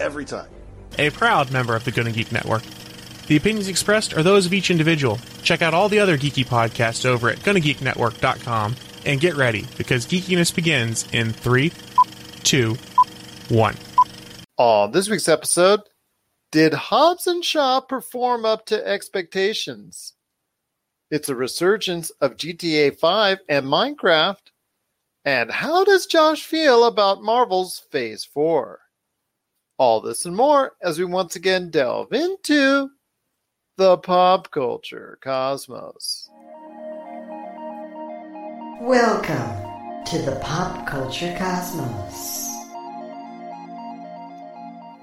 every time. A proud member of the Gonna Geek Network. The opinions expressed are those of each individual. Check out all the other geeky podcasts over at GonnaGeekNetwork.com and get ready because geekiness begins in three, two, one. On this week's episode, did Hobbs and Shaw perform up to expectations? It's a resurgence of GTA 5 and Minecraft. And how does Josh feel about Marvel's Phase 4? All this and more as we once again delve into the pop culture cosmos. Welcome to the Pop Culture Cosmos.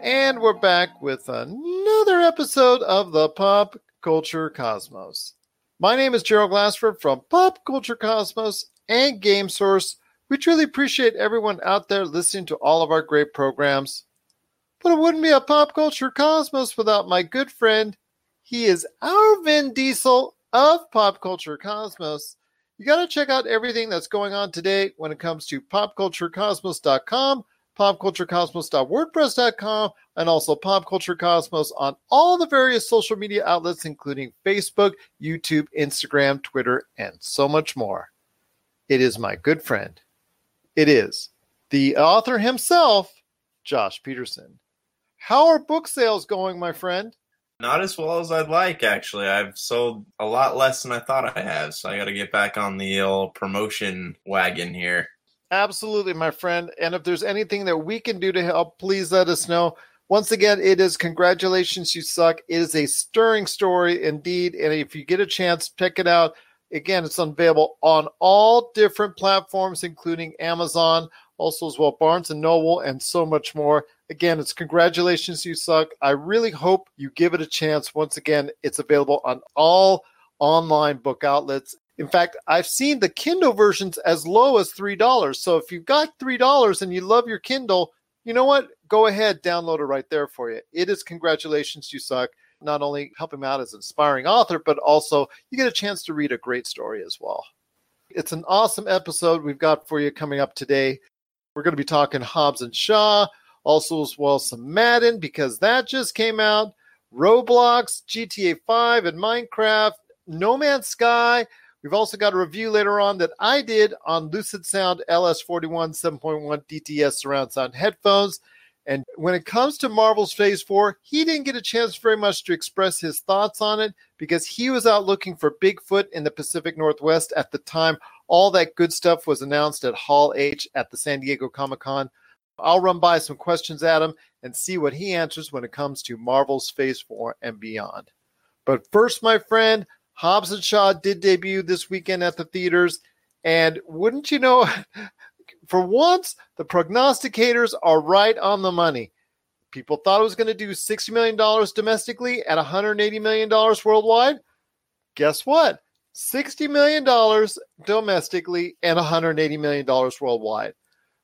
And we're back with another episode of the Pop Culture Cosmos. My name is Gerald Glassford from Pop Culture Cosmos and Game Source. We truly appreciate everyone out there listening to all of our great programs. But it wouldn't be a Pop Culture Cosmos without my good friend. He is our Vin Diesel of Pop Culture Cosmos. You got to check out everything that's going on today when it comes to popculturecosmos.com, popculturecosmos.wordpress.com, and also Pop Culture Cosmos on all the various social media outlets, including Facebook, YouTube, Instagram, Twitter, and so much more. It is my good friend. It is the author himself, Josh Peterson. How are book sales going, my friend? Not as well as I'd like, actually. I've sold a lot less than I thought I have, so I got to get back on the old promotion wagon here. Absolutely, my friend. And if there's anything that we can do to help, please let us know. Once again, it is Congratulations, You Suck. It is a stirring story indeed. And if you get a chance, check it out. Again, it's available on all different platforms, including Amazon, also as well Barnes and Noble, and so much more. Again, it's Congratulations, You Suck. I really hope you give it a chance. Once again, it's available on all online book outlets. In fact, I've seen the Kindle versions as low as $3. So if you've got $3 and you love your Kindle, you know what? Go ahead, download it right there for you. It is Congratulations, You Suck. Not only help him out as an inspiring author, but also you get a chance to read a great story as well. It's an awesome episode we've got for you coming up today. We're going to be talking Hobbs and Shaw, also as well some Madden because that just came out, Roblox, GTA 5, and Minecraft, No Man's Sky. We've also got a review later on that I did on Lucid Sound LS41 7.1 DTS surround sound headphones. And when it comes to Marvel's Phase 4, he didn't get a chance very much to express his thoughts on it because he was out looking for Bigfoot in the Pacific Northwest at the time all that good stuff was announced at Hall H at the San Diego Comic Con. I'll run by some questions at him and see what he answers when it comes to Marvel's Phase 4 and beyond. But first, my friend, Hobbs and Shaw did debut this weekend at the theaters. And wouldn't you know, for once, the prognosticators are right on the money. People thought it was going to do $60 million domestically at $180 million worldwide. Guess what? $60 million domestically and $180 million worldwide.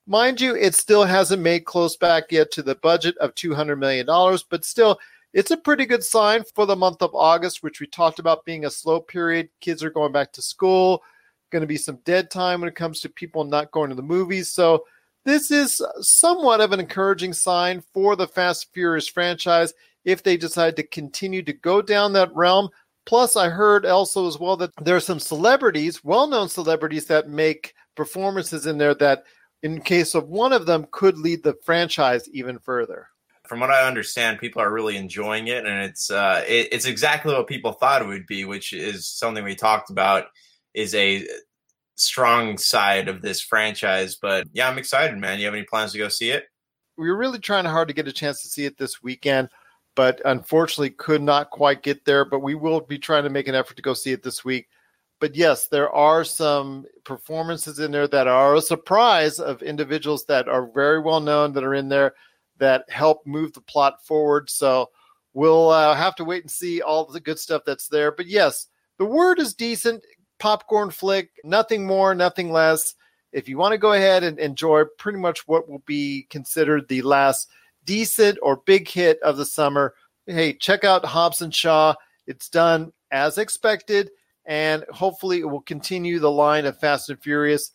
Mind you, it still hasn't made close back yet to the budget of $200 million, but still, it's a pretty good sign for the month of August, which we talked about being a slow period. Kids are going back to school, going to be some dead time when it comes to people not going to the movies. So, this is somewhat of an encouraging sign for the Fast Furious franchise if they decide to continue to go down that realm. Plus, I heard also as well that there are some celebrities, well known celebrities, that make performances in there that, in case of one of them, could lead the franchise even further. From what I understand, people are really enjoying it, and it's uh, it, it's exactly what people thought it would be, which is something we talked about is a strong side of this franchise. But yeah, I'm excited, man. You have any plans to go see it? We were really trying hard to get a chance to see it this weekend but unfortunately could not quite get there. But we will be trying to make an effort to go see it this week. But yes, there are some performances in there that are a surprise of individuals that are very well known that are in there that help move the plot forward. So we'll uh, have to wait and see all the good stuff that's there. But yes, the word is decent. Popcorn flick, nothing more, nothing less. If you want to go ahead and enjoy pretty much what will be considered the last decent or big hit of the summer, hey, check out Hobbs and Shaw. It's done as expected, and hopefully it will continue the line of Fast and Furious.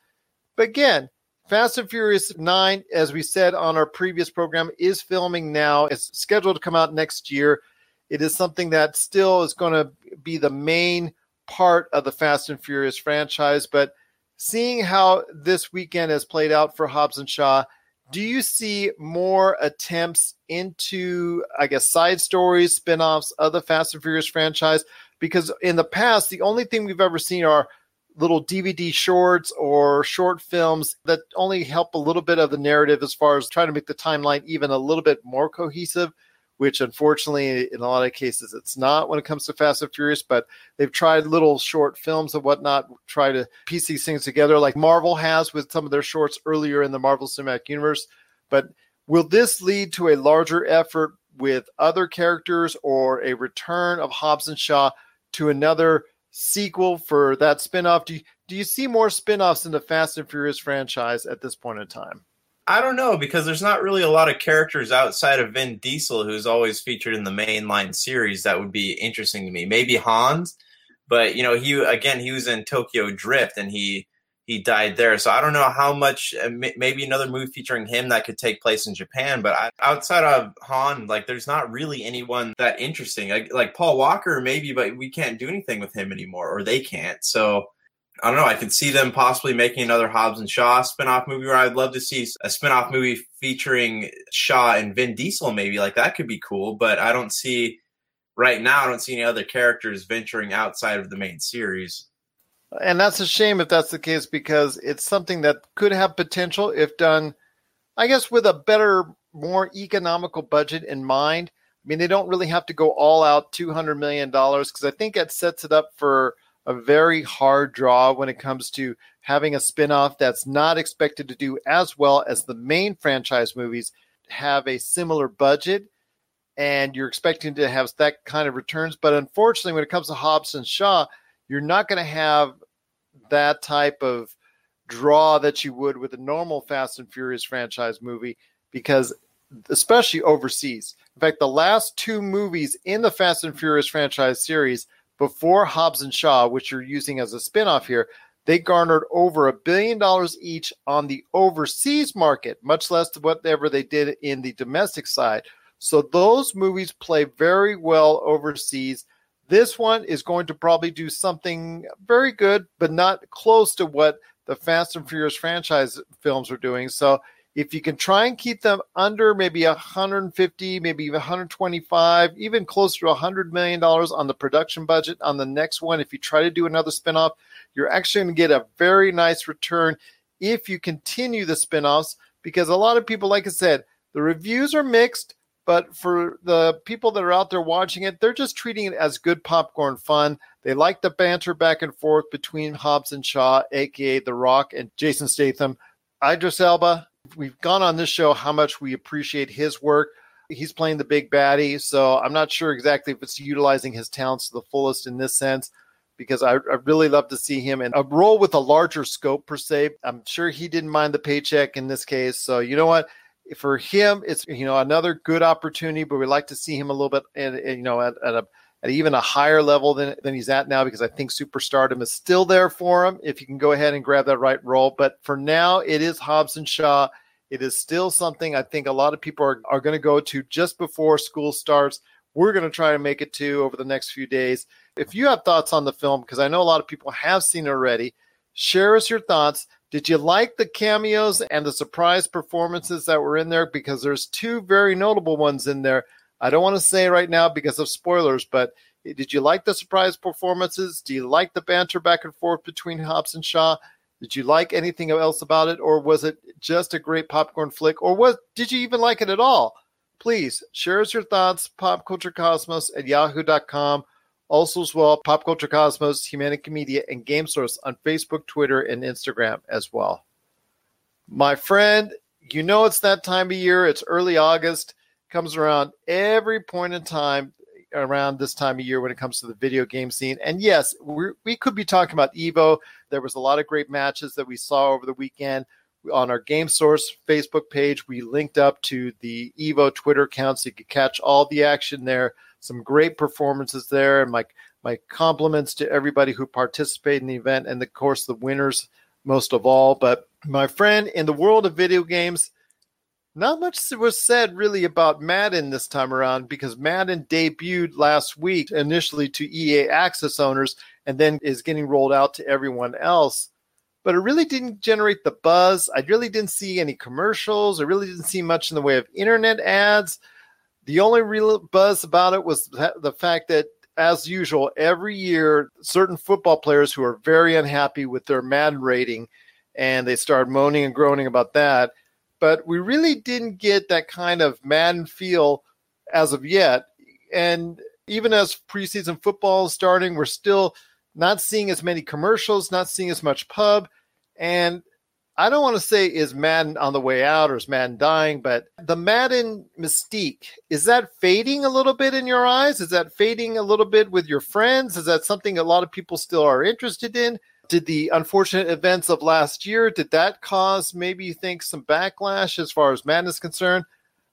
But again, Fast and Furious 9, as we said on our previous program, is filming now. It's scheduled to come out next year. It is something that still is going to be the main part of the Fast and Furious franchise. But seeing how this weekend has played out for Hobbs and Shaw, do you see more attempts into, I guess, side stories, spin offs of the Fast and Furious franchise? Because in the past, the only thing we've ever seen are little DVD shorts or short films that only help a little bit of the narrative as far as trying to make the timeline even a little bit more cohesive, which unfortunately in a lot of cases it's not when it comes to Fast and Furious, but they've tried little short films and whatnot, try to piece these things together like Marvel has with some of their shorts earlier in the Marvel Cinematic Universe. But will this lead to a larger effort with other characters or a return of Hobbs and Shaw to another sequel for that spinoff? Do you, do you see more spin-offs in the Fast and Furious franchise at this point in time? I don't know because there's not really a lot of characters outside of Vin Diesel who's always featured in the mainline series that would be interesting to me. Maybe Hans, but you know, he again he was in Tokyo Drift and he he died there. So I don't know how much. Maybe another movie featuring him that could take place in Japan. But I, outside of Han, like there's not really anyone that interesting. Like, like Paul Walker, maybe, but we can't do anything with him anymore, or they can't. So I don't know. I could see them possibly making another Hobbs and Shaw spinoff movie where I'd love to see a spinoff movie featuring Shaw and Vin Diesel, maybe. Like that could be cool. But I don't see right now, I don't see any other characters venturing outside of the main series. And that's a shame if that's the case because it's something that could have potential if done, I guess, with a better, more economical budget in mind. I mean, they don't really have to go all out $200 million because I think that sets it up for a very hard draw when it comes to having a spinoff that's not expected to do as well as the main franchise movies have a similar budget and you're expecting to have that kind of returns. But unfortunately, when it comes to Hobbs and Shaw, you're not going to have that type of draw that you would with a normal Fast and Furious franchise movie because especially overseas. In fact, the last two movies in the Fast and Furious franchise series before Hobbs and Shaw, which you're using as a spinoff here, they garnered over a billion dollars each on the overseas market, much less whatever they did in the domestic side. So those movies play very well overseas. This one is going to probably do something very good, but not close to what the Fast and Furious franchise films are doing. So if you can try and keep them under maybe 150, maybe even 125, even closer to 100 million dollars on the production budget on the next one, if you try to do another spinoff, you're actually going to get a very nice return if you continue the spinoffs. Because a lot of people, like I said, the reviews are mixed. But for the people that are out there watching it, they're just treating it as good popcorn fun. They like the banter back and forth between Hobbs and Shaw, aka The Rock and Jason Statham. Idris Elba, we've gone on this show how much we appreciate his work. He's playing the big baddie, so I'm not sure exactly if it's utilizing his talents to the fullest in this sense because I, I, really love to see him in a role with a larger scope per se. I'm sure he didn't mind the paycheck in this case. So you know what? For him, it's you know another good opportunity, but we'd like to see him a little bit, and you know, at, at a at even a higher level than, than he's at now because I think superstardom is still there for him if you can go ahead and grab that right role. But for now, it is Hobbs and Shaw. It is still something I think a lot of people are, are going to go to just before school starts. We're going to try to make it to over the next few days. If you have thoughts on the film, because I know a lot of people have seen it already, share us your thoughts. Did you like the cameos and the surprise performances that were in there? Because there's two very notable ones in there. I don't want to say right now because of spoilers, but did you like the surprise performances? Do you like the banter back and forth between Hobbs and Shaw? Did you like anything else about it, or was it just a great popcorn flick, or was did you even like it at all? Please share us your thoughts. Popculturecosmos at yahoo.com also, as well, Pop Culture Cosmos, Humanica Media, and Game Source on Facebook, Twitter, and Instagram as well. My friend, you know it's that time of year. It's early August. Comes around every point in time around this time of year when it comes to the video game scene. And yes, we we could be talking about Evo. There was a lot of great matches that we saw over the weekend on our Game Source Facebook page. We linked up to the Evo Twitter account so you could catch all the action there. Some great performances there, and my my compliments to everybody who participated in the event, and of course the winners most of all. But my friend, in the world of video games, not much was said really about Madden this time around because Madden debuted last week initially to EA Access owners and then is getting rolled out to everyone else. But it really didn't generate the buzz. I really didn't see any commercials. I really didn't see much in the way of internet ads. The only real buzz about it was the fact that, as usual, every year, certain football players who are very unhappy with their Madden rating and they started moaning and groaning about that but we really didn't get that kind of Madden feel as of yet. And even as preseason football is starting, we're still not seeing as many commercials, not seeing as much pub. And I don't want to say is Madden on the way out or is Madden dying, but the Madden mystique, is that fading a little bit in your eyes? Is that fading a little bit with your friends? Is that something a lot of people still are interested in? did the unfortunate events of last year did that cause maybe you think some backlash as far as Madden is concerned?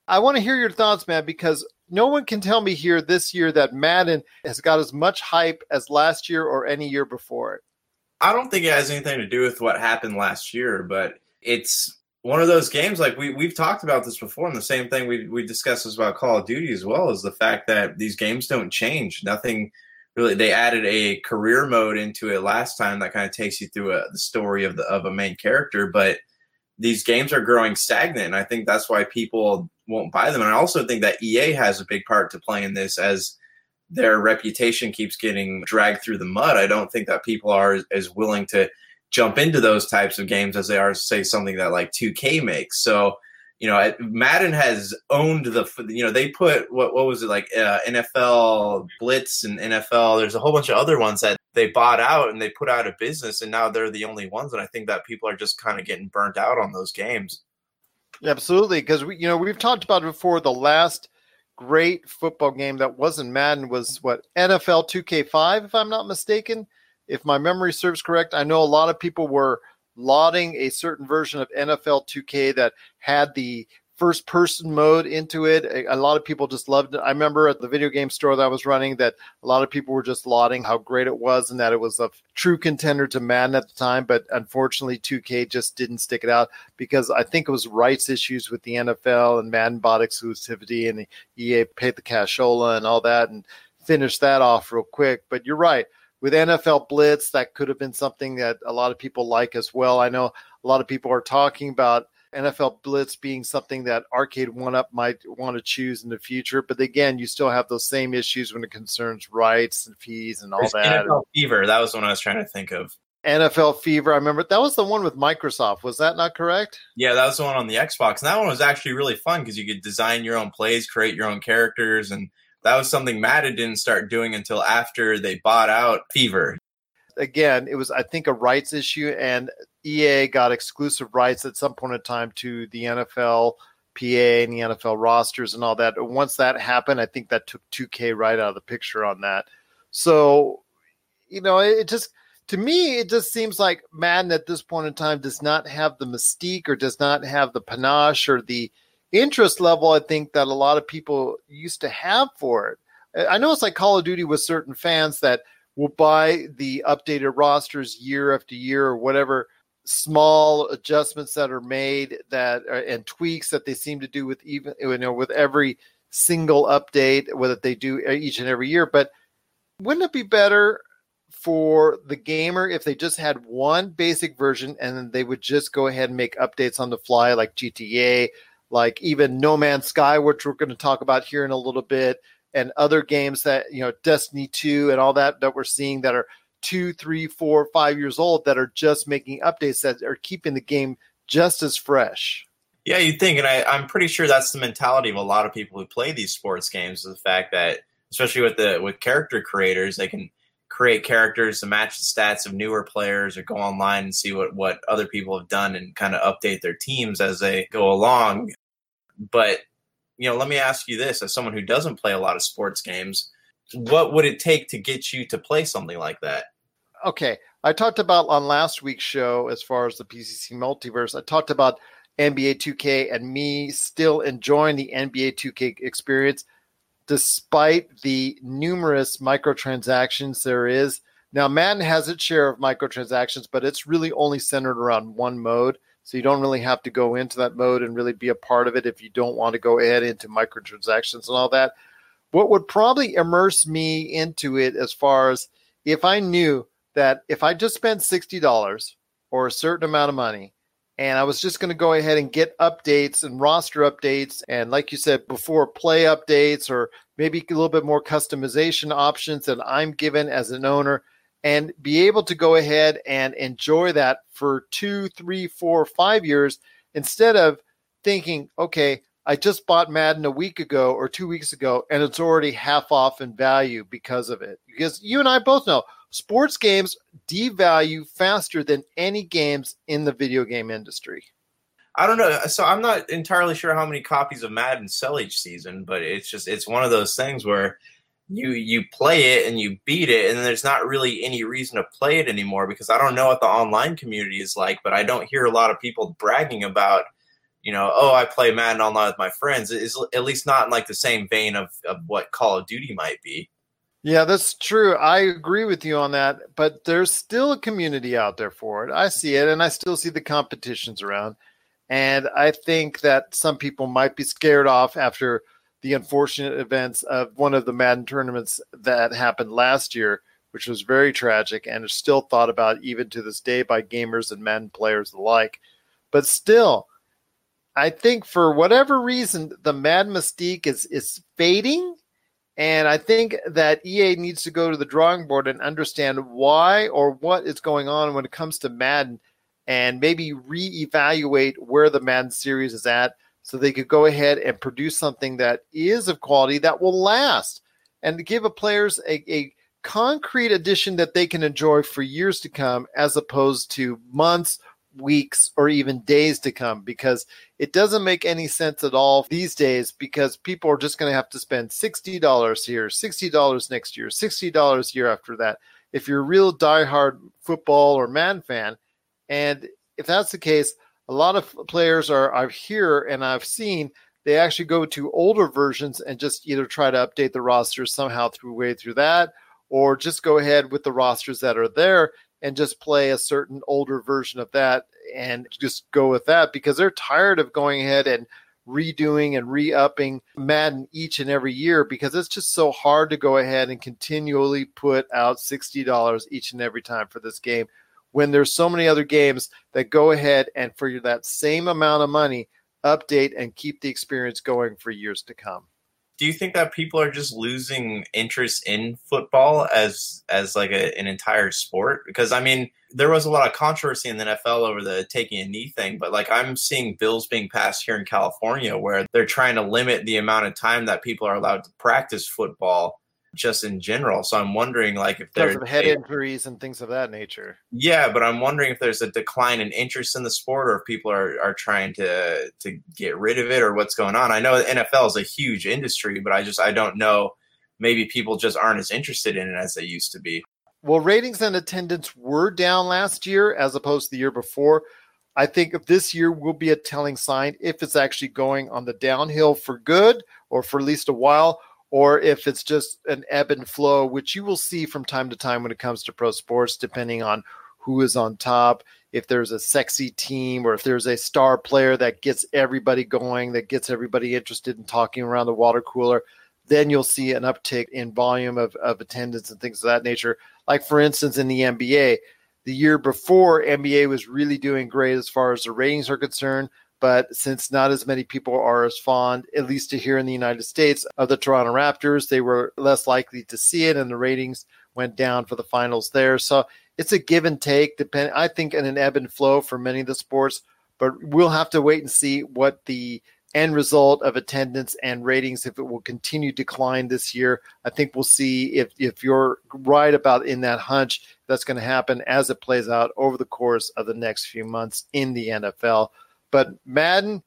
I want to hear your thoughts, man, because no one can tell me here this year that Madden has got as much hype as last year or any year before it. I don't think it has anything to do with what happened last year, but it's one of those games like we we've talked about this before, and the same thing we we discussed is about Call of Duty as well is the fact that these games don't change. Nothing really they added a career mode into it last time that kind of takes you through a, the story of the of a main character but these games are growing stagnant and i think that's why people won't buy them and i also think that ea has a big part to play in this as their reputation keeps getting dragged through the mud i don't think that people are as willing to jump into those types of games as they are say something that like 2k makes so you know, Madden has owned the, you know, they put what what was it like uh, NFL Blitz and NFL. There's a whole bunch of other ones that they bought out and they put out of business, and now they're the only ones. And I think that people are just kind of getting burnt out on those games. Absolutely, because we, you know, we've talked about before. The last great football game that wasn't Madden was what NFL 2K5, if I'm not mistaken. If my memory serves correct, I know a lot of people were lauding a certain version of NFL 2K that had the first person mode into it. A, lot of people just loved it. I remember at the video game store that I was running that a lot of people were just lauding how great it was and that it was a true contender to Madden at the time. But unfortunately, 2K just didn't stick it out because I think it was rights issues with the NFL and Madden bought exclusivity and the EA paid the cashola and all that and finished that off real quick. But you're right with NFL Blitz, that could have been something that a lot of people like as well. I know a lot of people are talking about NFL Blitz being something that Arcade One Up might want to choose in the future. But again, you still have those same issues when it concerns rights and fees and all There's that. NFL Fever, that was one I was trying to think of. NFL Fever, I remember that was the one with Microsoft. Was that not correct? Yeah, that was the one on the Xbox. And that one was actually really fun because you could design your own plays, create your own characters, and that was something Madden didn't start doing until after they bought out Fever. Again, it was I think a rights issue, and EA got exclusive rights at some point in time to the NFL PA and the NFL rosters and all that. Once that happened, I think that took 2K right out of the picture on that. So, you know, it just to me, it just seems like Madden at this point in time does not have the mystique or does not have the panache or the interest level I think that a lot of people used to have for it. I know it's like Call of Duty with certain fans that will buy the updated rosters year after year or whatever small adjustments that are made that are, and tweaks that they seem to do with even you know with every single update whether they do each and every year. But wouldn't it be better for the gamer if they just had one basic version and then they would just go ahead and make updates on the fly like GTA like even No Man's Sky, which we're going to talk about here in a little bit, and other games that you know, Destiny Two and all that that we're seeing that are two, three, four, five years old that are just making updates that are keeping the game just as fresh. Yeah, you'd think, and I, I'm pretty sure that's the mentality of a lot of people who play these sports games. Is the fact that, especially with the with character creators, they can create characters to match the stats of newer players or go online and see what, what other people have done and kind of update their teams as they go along. But, you know, let me ask you this as someone who doesn't play a lot of sports games, what would it take to get you to play something like that? Okay. I talked about on last week's show, as far as the PCC multiverse, I talked about NBA 2K and me still enjoying the NBA 2K experience despite the numerous microtransactions there is. Now, Madden has its share of microtransactions, but it's really only centered around one mode. So you don't really have to go into that mode and really be a part of it if you don't want to go ahead into microtransactions and all that. What would probably immerse me into it as far as if I knew that if I just spent $60 or a certain amount of money and I was just going to go ahead and get updates and roster updates, and like you said before, play updates or maybe a little bit more customization options that I'm given as an owner, and be able to go ahead and enjoy that for two, three, four, five years instead of thinking, okay, I just bought Madden a week ago or two weeks ago, and it's already half off in value because of it. Because you and I both know sports games devalue faster than any games in the video game industry. I don't know. So I'm not entirely sure how many copies of Madden sell each season, but it's just it's one of those things where you you play it and you beat it, and there's not really any reason to play it anymore because I don't know what the online community is like, but I don't hear a lot of people bragging about, you know, oh I play Madden online with my friends. It's at least not in like the same vein of, of what Call of Duty might be. Yeah, that's true. I agree with you on that, but there's still a community out there for it. I see it, and I still see the competitions around. And I think that some people might be scared off after the unfortunate events of one of the Madden tournaments that happened last year, which was very tragic and is still thought about even to this day by gamers and Madden players alike. But still, I think for whatever reason, the Madden mystique is is fading and I think that EA needs to go to the drawing board and understand why or what is going on when it comes to Madden and maybe reevaluate where the Madden series is at so they could go ahead and produce something that is of quality that will last and give a players a, a concrete addition that they can enjoy for years to come as opposed to months weeks or even days to come because it doesn't make any sense at all these days because people are just going to have to spend $60 here, $60 next year, $60 year after that. If you're a real diehard football or man fan, and if that's the case, a lot of players are I've here and I've seen they actually go to older versions and just either try to update the rosters somehow through way through that or just go ahead with the rosters that are there and just play a certain older version of that and just go with that because they're tired of going ahead and redoing and re-upping Madden each and every year because it's just so hard to go ahead and continually put out $60 each and every time for this game when there's so many other games that go ahead and for that same amount of money update and keep the experience going for years to come do you think that people are just losing interest in football as as like a, an entire sport? Because i mean there was a lot of controversy in the nfl over the taking a knee thing but like i'm seeing bills being passed here in california where they're trying to limit the amount of time that people are allowed to practice football just in general. So I'm wondering, like, if there's head injuries and things of that nature. Yeah, but I'm wondering if there's a decline in interest in the sport, or if people are are trying to to get rid of it, or what's going on. I know the NFL is a huge industry, but I just I don't know. Maybe people just aren't as interested in it as they used to be. Well, ratings and attendance were down last year as opposed to the year before. I think this year will be a telling sign if it's actually going on the downhill for good or for at least a while, or if it's just an ebb and flow, which you will see from time to time when it comes to pro sports, depending on who is on top, if there's a sexy team, or if there's a star player that gets everybody going, that gets everybody interested in talking around the water cooler, then you'll see an uptick in volume of, of attendance and things of that nature. Like, for instance, in the NBA, the year before, NBA was really doing great as far as the ratings are concerned. But since not as many people are as fond, at least to here in the United States, of the Toronto Raptors, they were less likely to see it, and the ratings went down for the finals there. So it's a give and take. Depend, I think, in an ebb and flow for many of the sports. But we'll have to wait and see what the end result of attendance and ratings if it will continue to decline this year. I think we'll see if if you're right about in that hunch that's going to happen as it plays out over the course of the next few months in the NFL. But Madden,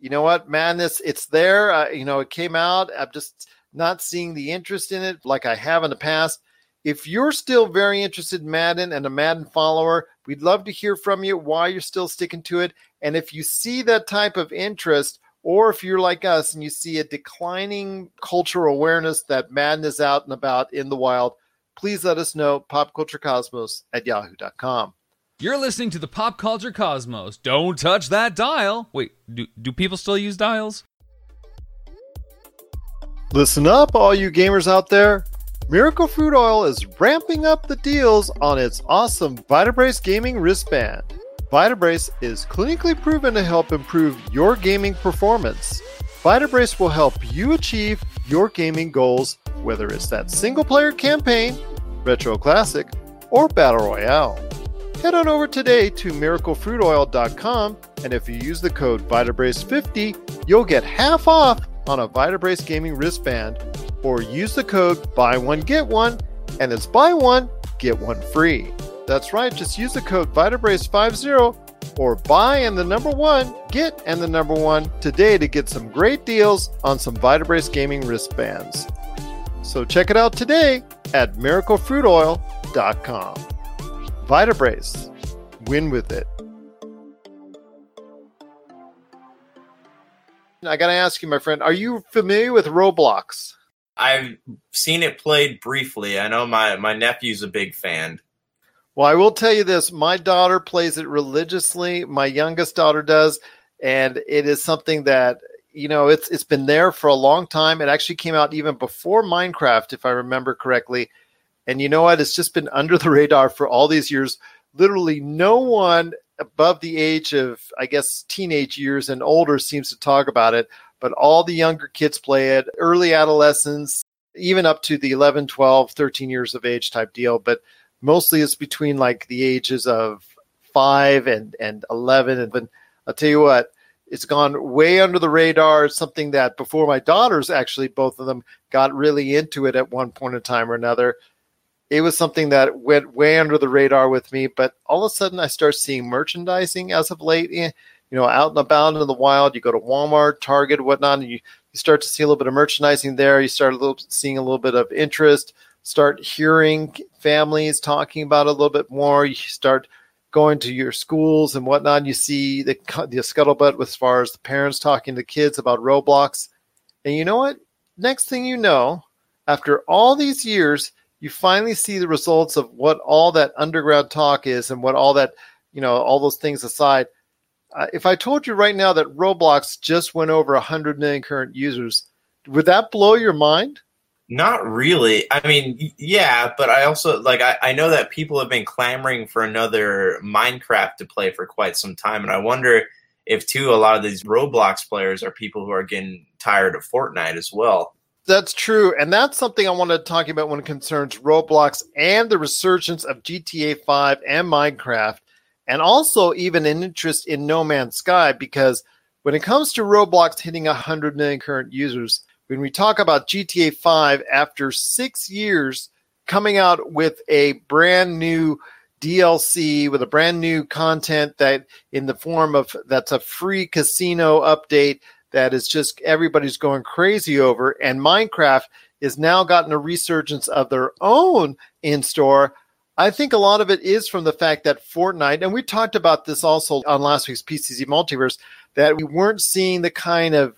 you know what, madness, it's there. Uh, you know, it came out. I'm just not seeing the interest in it like I have in the past. If you're still very interested in Madden and a Madden follower, we'd love to hear from you why you're still sticking to it. And if you see that type of interest, or if you're like us and you see a declining cultural awareness that Madden is out and about in the wild, please let us know popculturecosmos at yahoo.com. You're listening to the Pop Culture Cosmos. Don't touch that dial. Wait, do, do people still use dials? Listen up, all you gamers out there. Miracle Fruit Oil is ramping up the deals on its awesome Vitabrace gaming wristband. Vitabrace is clinically proven to help improve your gaming performance. Vitabrace will help you achieve your gaming goals, whether it's that single player campaign, retro classic, or battle royale. Head on over today to miraclefruitoil.com and if you use the code VitaBrace50, you'll get half off on a Vitabrace gaming wristband or use the code buy one get one and it's buy one get one free. That's right, just use the code VitaBrace50 or buy and the number one, get and the number one today to get some great deals on some Vitabrace gaming wristbands. So check it out today at miraclefruitoil.com. Vitabrace, win with it. I got to ask you, my friend, are you familiar with Roblox? I've seen it played briefly. I know my my nephew's a big fan. Well, I will tell you this: my daughter plays it religiously. My youngest daughter does, and it is something that you know it's it's been there for a long time. It actually came out even before Minecraft, if I remember correctly. And you know what? It's just been under the radar for all these years. Literally, no one above the age of, I guess, teenage years and older seems to talk about it. But all the younger kids play it, early adolescence, even up to the 11, 12, 13 years of age type deal. But mostly it's between like the ages of five and, and 11. And I'll tell you what, it's gone way under the radar. It's something that before my daughters, actually, both of them got really into it at one point in time or another. It was something that went way under the radar with me, but all of a sudden I start seeing merchandising as of late. Eh, you know, out and about in the wild, you go to Walmart, Target, whatnot, and you, you start to see a little bit of merchandising there. You start a little, seeing a little bit of interest, start hearing families talking about a little bit more. You start going to your schools and whatnot. You see the, the scuttlebutt as far as the parents talking to kids about Roblox. And you know what? Next thing you know, after all these years, you finally see the results of what all that underground talk is and what all that, you know, all those things aside. Uh, if I told you right now that Roblox just went over 100 million current users, would that blow your mind? Not really. I mean, yeah, but I also like I, I know that people have been clamoring for another Minecraft to play for quite some time, and I wonder if too a lot of these Roblox players are people who are getting tired of Fortnite as well. That's true. And that's something I want to talk about when it concerns Roblox and the resurgence of GTA 5 and Minecraft, and also even an interest in No Man's Sky, because when it comes to Roblox hitting 100 million current users, when we talk about GTA 5 after six years coming out with a brand new DLC with a brand new content that in the form of that's a free casino update that is just everybody's going crazy over. And Minecraft is now gotten a resurgence of their own in store. I think a lot of it is from the fact that Fortnite, and we talked about this also on last week's PCC Multiverse, that we weren't seeing the kind of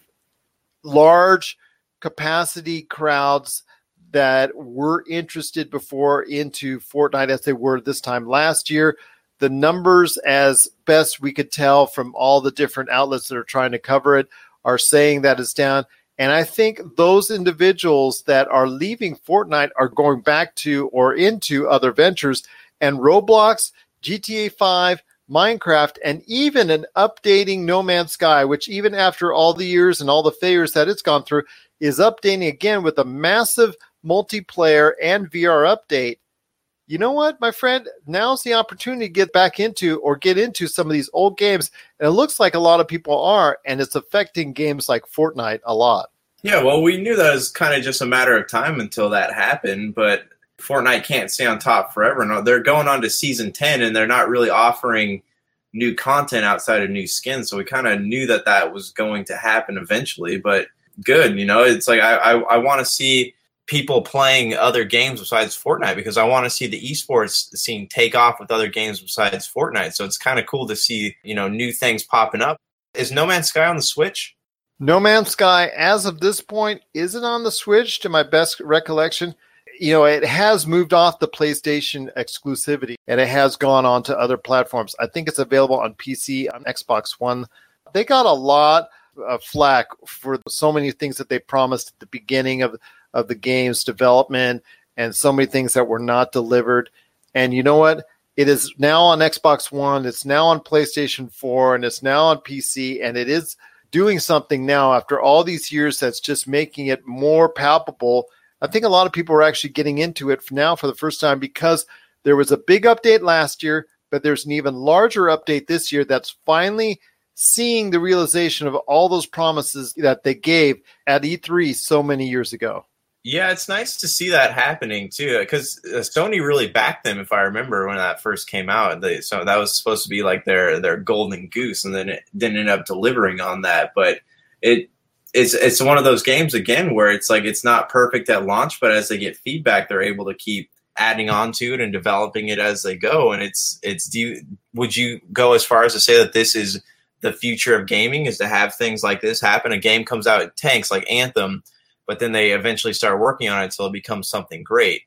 large capacity crowds that were interested before into Fortnite as they were this time last year. The numbers, as best we could tell from all the different outlets that are trying to cover it, are saying that it's down. And I think those individuals that are leaving Fortnite are going back to or into other ventures. And Roblox, GTA 5, Minecraft, and even an updating No Man's Sky, which even after all the years and all the failures that it's gone through, is updating again with a massive multiplayer and VR update. You know what, my friend? Now's the opportunity to get back into or get into some of these old games. And it looks like a lot of people are, and it's affecting games like Fortnite a lot. Yeah, well, we knew that was kind of just a matter of time until that happened, but Fortnite can't stay on top forever. No, they're going on to season 10 and they're not really offering new content outside of new skins. So we kind of knew that that was going to happen eventually, but good. You know, it's like I, I, I want to see people playing other games besides Fortnite because I want to see the esports scene take off with other games besides Fortnite. So it's kind of cool to see, you know, new things popping up. Is No Man's Sky on the Switch? No Man's Sky, as of this point, isn't on the Switch to my best recollection. You know, it has moved off the PlayStation exclusivity and it has gone on to other platforms. I think it's available on PC, on Xbox One. They got a lot of flack for so many things that they promised at the beginning of, of the game's development and so many things that were not delivered. And you know what? It is now on Xbox One, it's now on PlayStation 4, and it's now on PC, and it is doing something now after all these years that's just making it more palpable. I think a lot of people are actually getting into it now for the first time because there was a big update last year, but there's an even larger update this year that's finally seeing the realization of all those promises that they gave at E3 so many years ago. Yeah, it's nice to see that happening too, because uh, Sony really backed them. If I remember when that first came out, they, so that was supposed to be like their their golden goose, and then it didn't end up delivering on that. But it it's it's one of those games again where it's like it's not perfect at launch, but as they get feedback, they're able to keep adding on to it and developing it as they go. And it's it's do you, would you go as far as to say that this is the future of gaming is to have things like this happen? A game comes out, it tanks like Anthem but then they eventually start working on it until it becomes something great.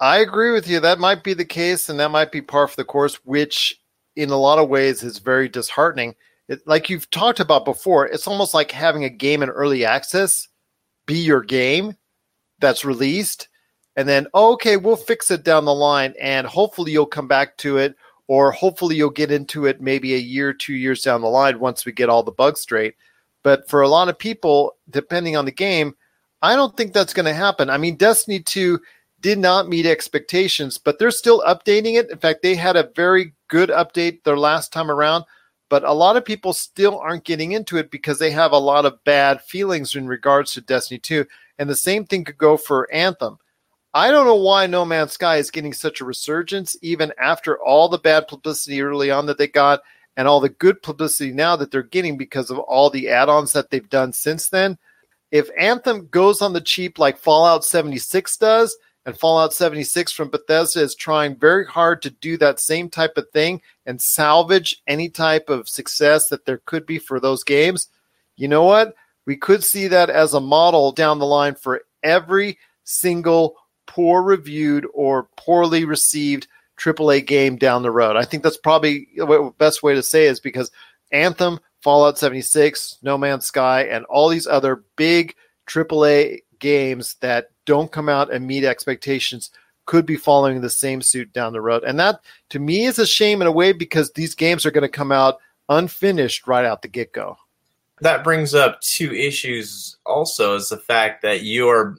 I agree with you. That might be the case, and that might be par for the course, which in a lot of ways is very disheartening. It, like you've talked about before, it's almost like having a game in early access be your game that's released, and then oh, okay, we'll fix it down the line, and hopefully you'll come back to it, or hopefully you'll get into it maybe a year, two years down the line once we get all the bugs straight. But for a lot of people, depending on the game, I don't think that's going to happen. I mean, Destiny 2 did not meet expectations, but they're still updating it. In fact, they had a very good update their last time around, but a lot of people still aren't getting into it because they have a lot of bad feelings in regards to Destiny 2. And the same thing could go for Anthem. I don't know why No Man's Sky is getting such a resurgence, even after all the bad publicity early on that they got and all the good publicity now that they're getting because of all the add-ons that they've done since then. If Anthem goes on the cheap like Fallout 76 does, and Fallout 76 from Bethesda is trying very hard to do that same type of thing and salvage any type of success that there could be for those games, you know what? We could see that as a model down the line for every single poor reviewed or poorly received AAA game down the road. I think that's probably the best way to say is because Anthem, Fallout 76, No Man's Sky, and all these other big AAA games that don't come out and meet expectations could be following the same suit down the road. And that to me is a shame in a way because these games are going to come out unfinished right out the get go. That brings up two issues also is the fact that you're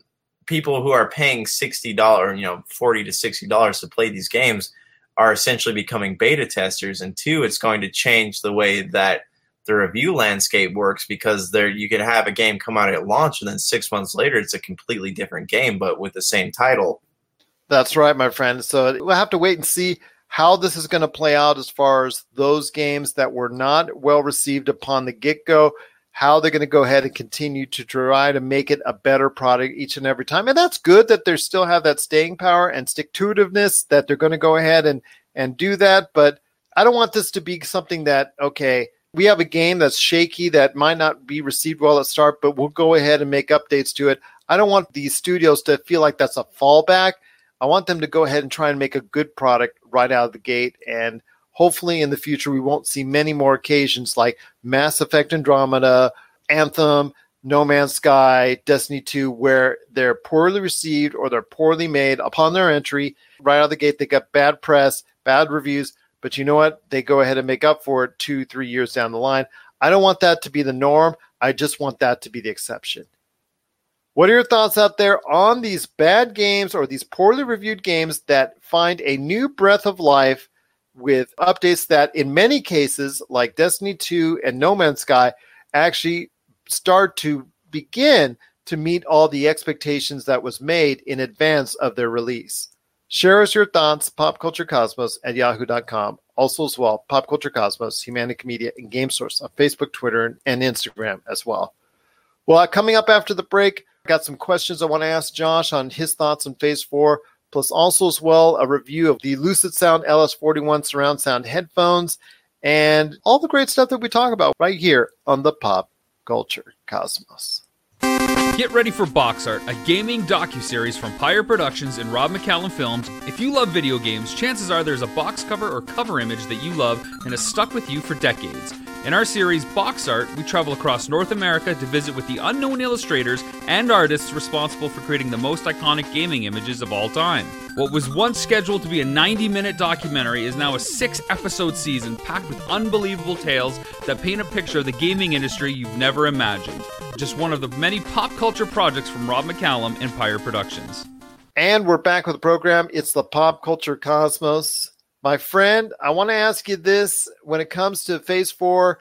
people who are paying sixty dollars, you know, forty to sixty dollars to play these games are essentially becoming beta testers. And two, it's going to change the way that the review landscape works because there you could have a game come out at launch and then six months later it's a completely different game but with the same title. That's right, my friend. So we'll have to wait and see how this is going to play out as far as those games that were not well received upon the get go how they're going to go ahead and continue to try to make it a better product each and every time. And that's good that they still have that staying power and stick to itiveness that they're going to go ahead and, and do that. But I don't want this to be something that, okay, we have a game that's shaky that might not be received well at start, but we'll go ahead and make updates to it. I don't want these studios to feel like that's a fallback. I want them to go ahead and try and make a good product right out of the gate and – hopefully in the future we won't see many more occasions like Mass Effect Andromeda, Anthem, No Man's Sky, Destiny 2, where they're poorly received or they're poorly made upon their entry. Right out of the gate, they got bad press, bad reviews, but you know what? They go ahead and make up for it two, three years down the line. I don't want that to be the norm. I just want that to be the exception. What are your thoughts out there on these bad games or these poorly reviewed games that find a new breath of life with updates that, in many cases, like Destiny 2 and No Man's Sky, actually start to begin to meet all the expectations that was made in advance of their release? Share us your thoughts, popculturecosmos at yahoo.com. Also, as well, Pop Culture Cosmos, Humanica Media, and Game Source on Facebook, Twitter, and Instagram as well. Well, coming up after the break, I got some questions I want to ask Josh on his thoughts on Phase 4, plus also as well a review of the Lucid Sound LS41 surround sound headphones and all the great stuff that we talk about right here on the Pop Culture Cosmos. Get ready for Box Art, a gaming docu-series from Pyre Productions and Rob McCallum Films. If you love video games, chances are there's a box cover or cover image that you love and has stuck with you for decades. In our series Box Art, we travel across North America to visit with the unknown illustrators and artists responsible for creating the most iconic gaming images of all time. What was once scheduled to be a 90 minute documentary is now a six episode season packed with unbelievable tales that paint a picture of the gaming industry you've never imagined. Just one of the many pop culture projects from Rob McCallum Pyre Productions. And we're back with the program. It's the Pop Culture Cosmos. My friend, I want to ask you this when it comes to phase four,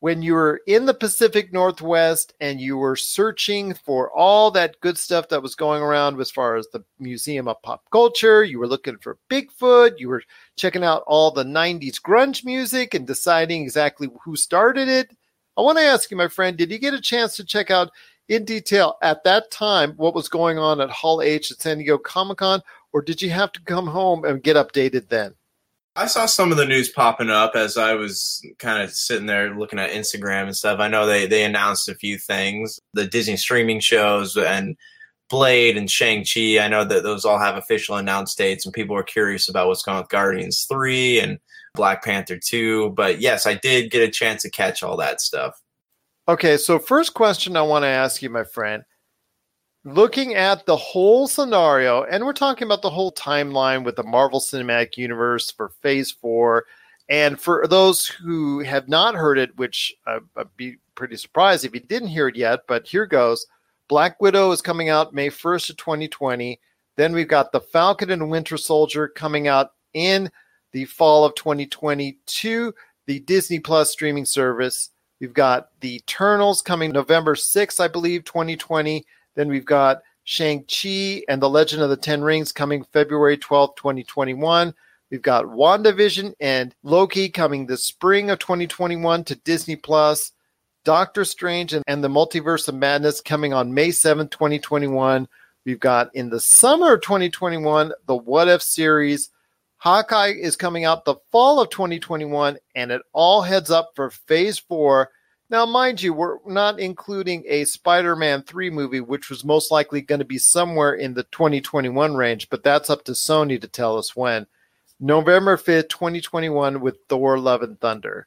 when you were in the Pacific Northwest and you were searching for all that good stuff that was going around as far as the Museum of Pop Culture, you were looking for Bigfoot, you were checking out all the 90s grunge music and deciding exactly who started it. I want to ask you, my friend, did you get a chance to check out in detail at that time what was going on at Hall H at San Diego Comic Con, or did you have to come home and get updated then? I saw some of the news popping up as I was kind of sitting there looking at Instagram and stuff. I know they they announced a few things, the Disney streaming shows and Blade and Shang Chi. I know that those all have official announced dates, and people are curious about what's going on with Guardians Three and Black Panther Two. But yes, I did get a chance to catch all that stuff. Okay, so first question I want to ask you, my friend looking at the whole scenario, and we're talking about the whole timeline with the Marvel Cinematic Universe for Phase 4. And for those who have not heard it, which uh, I'd be pretty surprised if you didn't hear it yet, but here goes Black Widow is coming out May 1st of 2020. Then we've got The Falcon and Winter Soldier coming out in the fall of 2022, the Disney Plus streaming service. We've got The Eternals coming November 6th, I believe, 2020. Then we've got Shang-Chi and the Legend of the Ten Rings coming February 12th, 2021. We've got WandaVision and Loki coming the spring of 2021 to Disney Plus. Doctor Strange and, and the Multiverse of Madness coming on May 7th, 2021. We've got in the summer of 2021 the What If series. Hawkeye is coming out the fall of 2021, and it all heads up for phase four now, mind you, we're not including a Spider Man 3 movie, which was most likely going to be somewhere in the 2021 range, but that's up to Sony to tell us when. November 5th, 2021, with Thor Love and Thunder.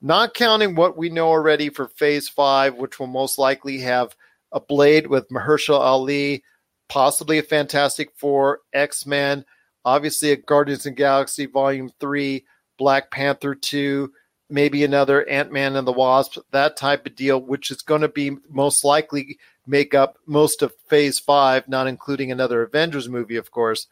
Not counting what we know already for Phase 5, which will most likely have a Blade with Mahershala Ali, possibly a Fantastic Four, X Men, obviously a Guardians of Galaxy Volume 3, Black Panther 2 maybe another Ant Man and the Wasp, that type of deal, which is going to be most likely make up most of Phase Five, not including another Avengers movie, of course.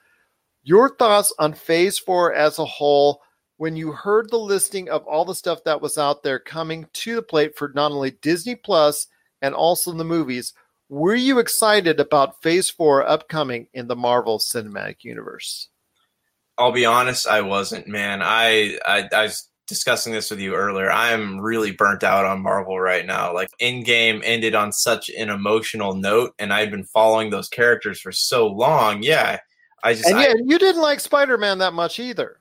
Your thoughts on Phase Four as a whole? When you heard the listing of all the stuff that was out there coming to the plate for not only Disney Plus and also the movies, were you excited about Phase Four upcoming in the Marvel Cinematic Universe? I'll be honest, I wasn't, man. I I, I discussing this with you earlier. I'm really burnt out on Marvel right now. Like Endgame ended on such an emotional note, and I've been following those characters for so long. Yeah, I just and yeah, I, you didn't like Spider Man that much either.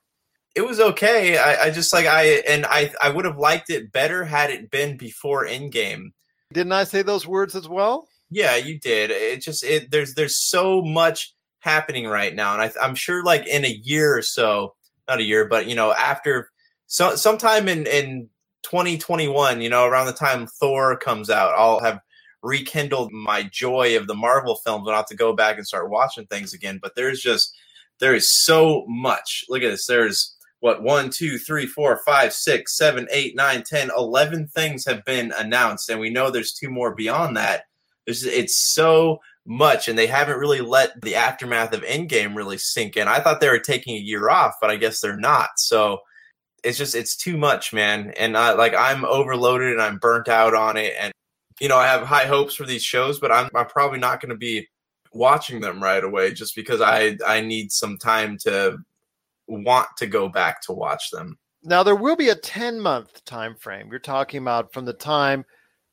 It was okay. I, I just like I and I I would have liked it better had it been before Endgame. Didn't I say those words as well? Yeah, you did. It just it there's there's so much happening right now, and I, I'm sure like in a year or so, not a year, but you know after so sometime in in 2021, you know, around the time Thor comes out, I'll have rekindled my joy of the Marvel films. I'll have to go back and start watching things again. But there's just there is so much. Look at this. There's what one, two, three, four, five, six, seven, eight, nine, ten, eleven things have been announced, and we know there's two more beyond that. There's, it's so much, and they haven't really let the aftermath of Endgame really sink in. I thought they were taking a year off, but I guess they're not. So it's just it's too much, man. And I, like I'm overloaded and I'm burnt out on it, and you know I have high hopes for these shows, but I'm I'm probably not going to be watching them right away just because I I need some time to want to go back to watch them. Now there will be a 10 month time frame. You're talking about from the time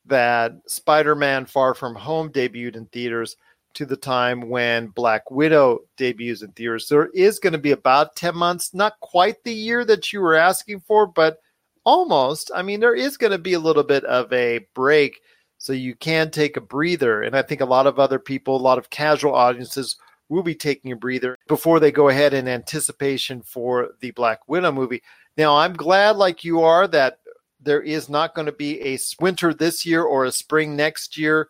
that Spider-Man Far From Home debuted in theaters to the time when Black Widow debuts in theaters. There is going to be about 10 months, not quite the year that you were asking for, but almost. I mean, there is going to be a little bit of a break so you can take a breather. And I think a lot of other people, a lot of casual audiences will be taking a breather before they go ahead in anticipation for the Black Widow movie. Now, I'm glad, like you are, that there is not going to be a winter this year or a spring next year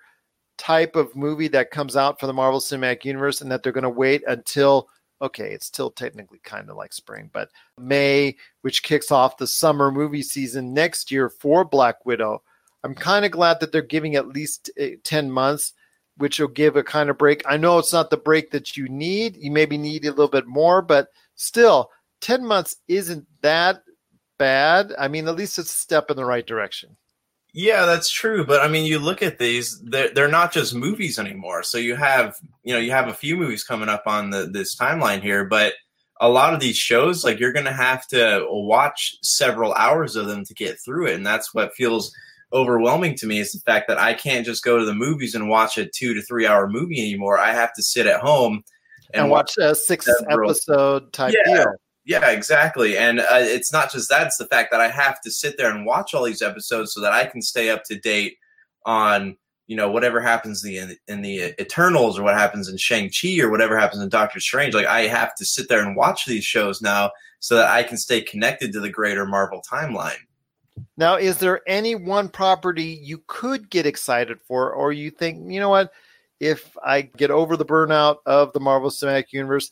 type of movie that comes out for the Marvel Cinematic Universe, and that they're going to wait until okay, it's still technically kind of like spring, but May, which kicks off the summer movie season next year for Black Widow. I'm kind of glad that they're giving at least eh, 10 months, which will give a kind of break. I know it's not the break that you need. You maybe need a little bit more, but still, 10 months isn't that bad. I mean, at least it's a step in the right direction. Yeah, that's true. But I mean, you look at these; they're, they're not just movies anymore. So you have, you know, you have a few movies coming up on the, this timeline here, but a lot of these shows, like you're going to have to watch several hours of them to get through it, and that's what feels overwhelming to me is the fact that I can't just go to the movies and watch a two to three hour movie anymore. I have to sit at home and, and watch, watch, a six several. episode type yeah. deal. Yeah, exactly. And uh, it's not just that; it's the fact that I have to sit there and watch all these episodes so that I can stay up to date on you know whatever happens in the in the Eternals or what happens in Shang Chi or whatever happens in Doctor Strange. Like I have to sit there and watch these shows now so that I can stay connected to the greater Marvel timeline. Now, is there any one property you could get excited for, or you think, you know what, if I get over the burnout of the Marvel Cinematic Universe,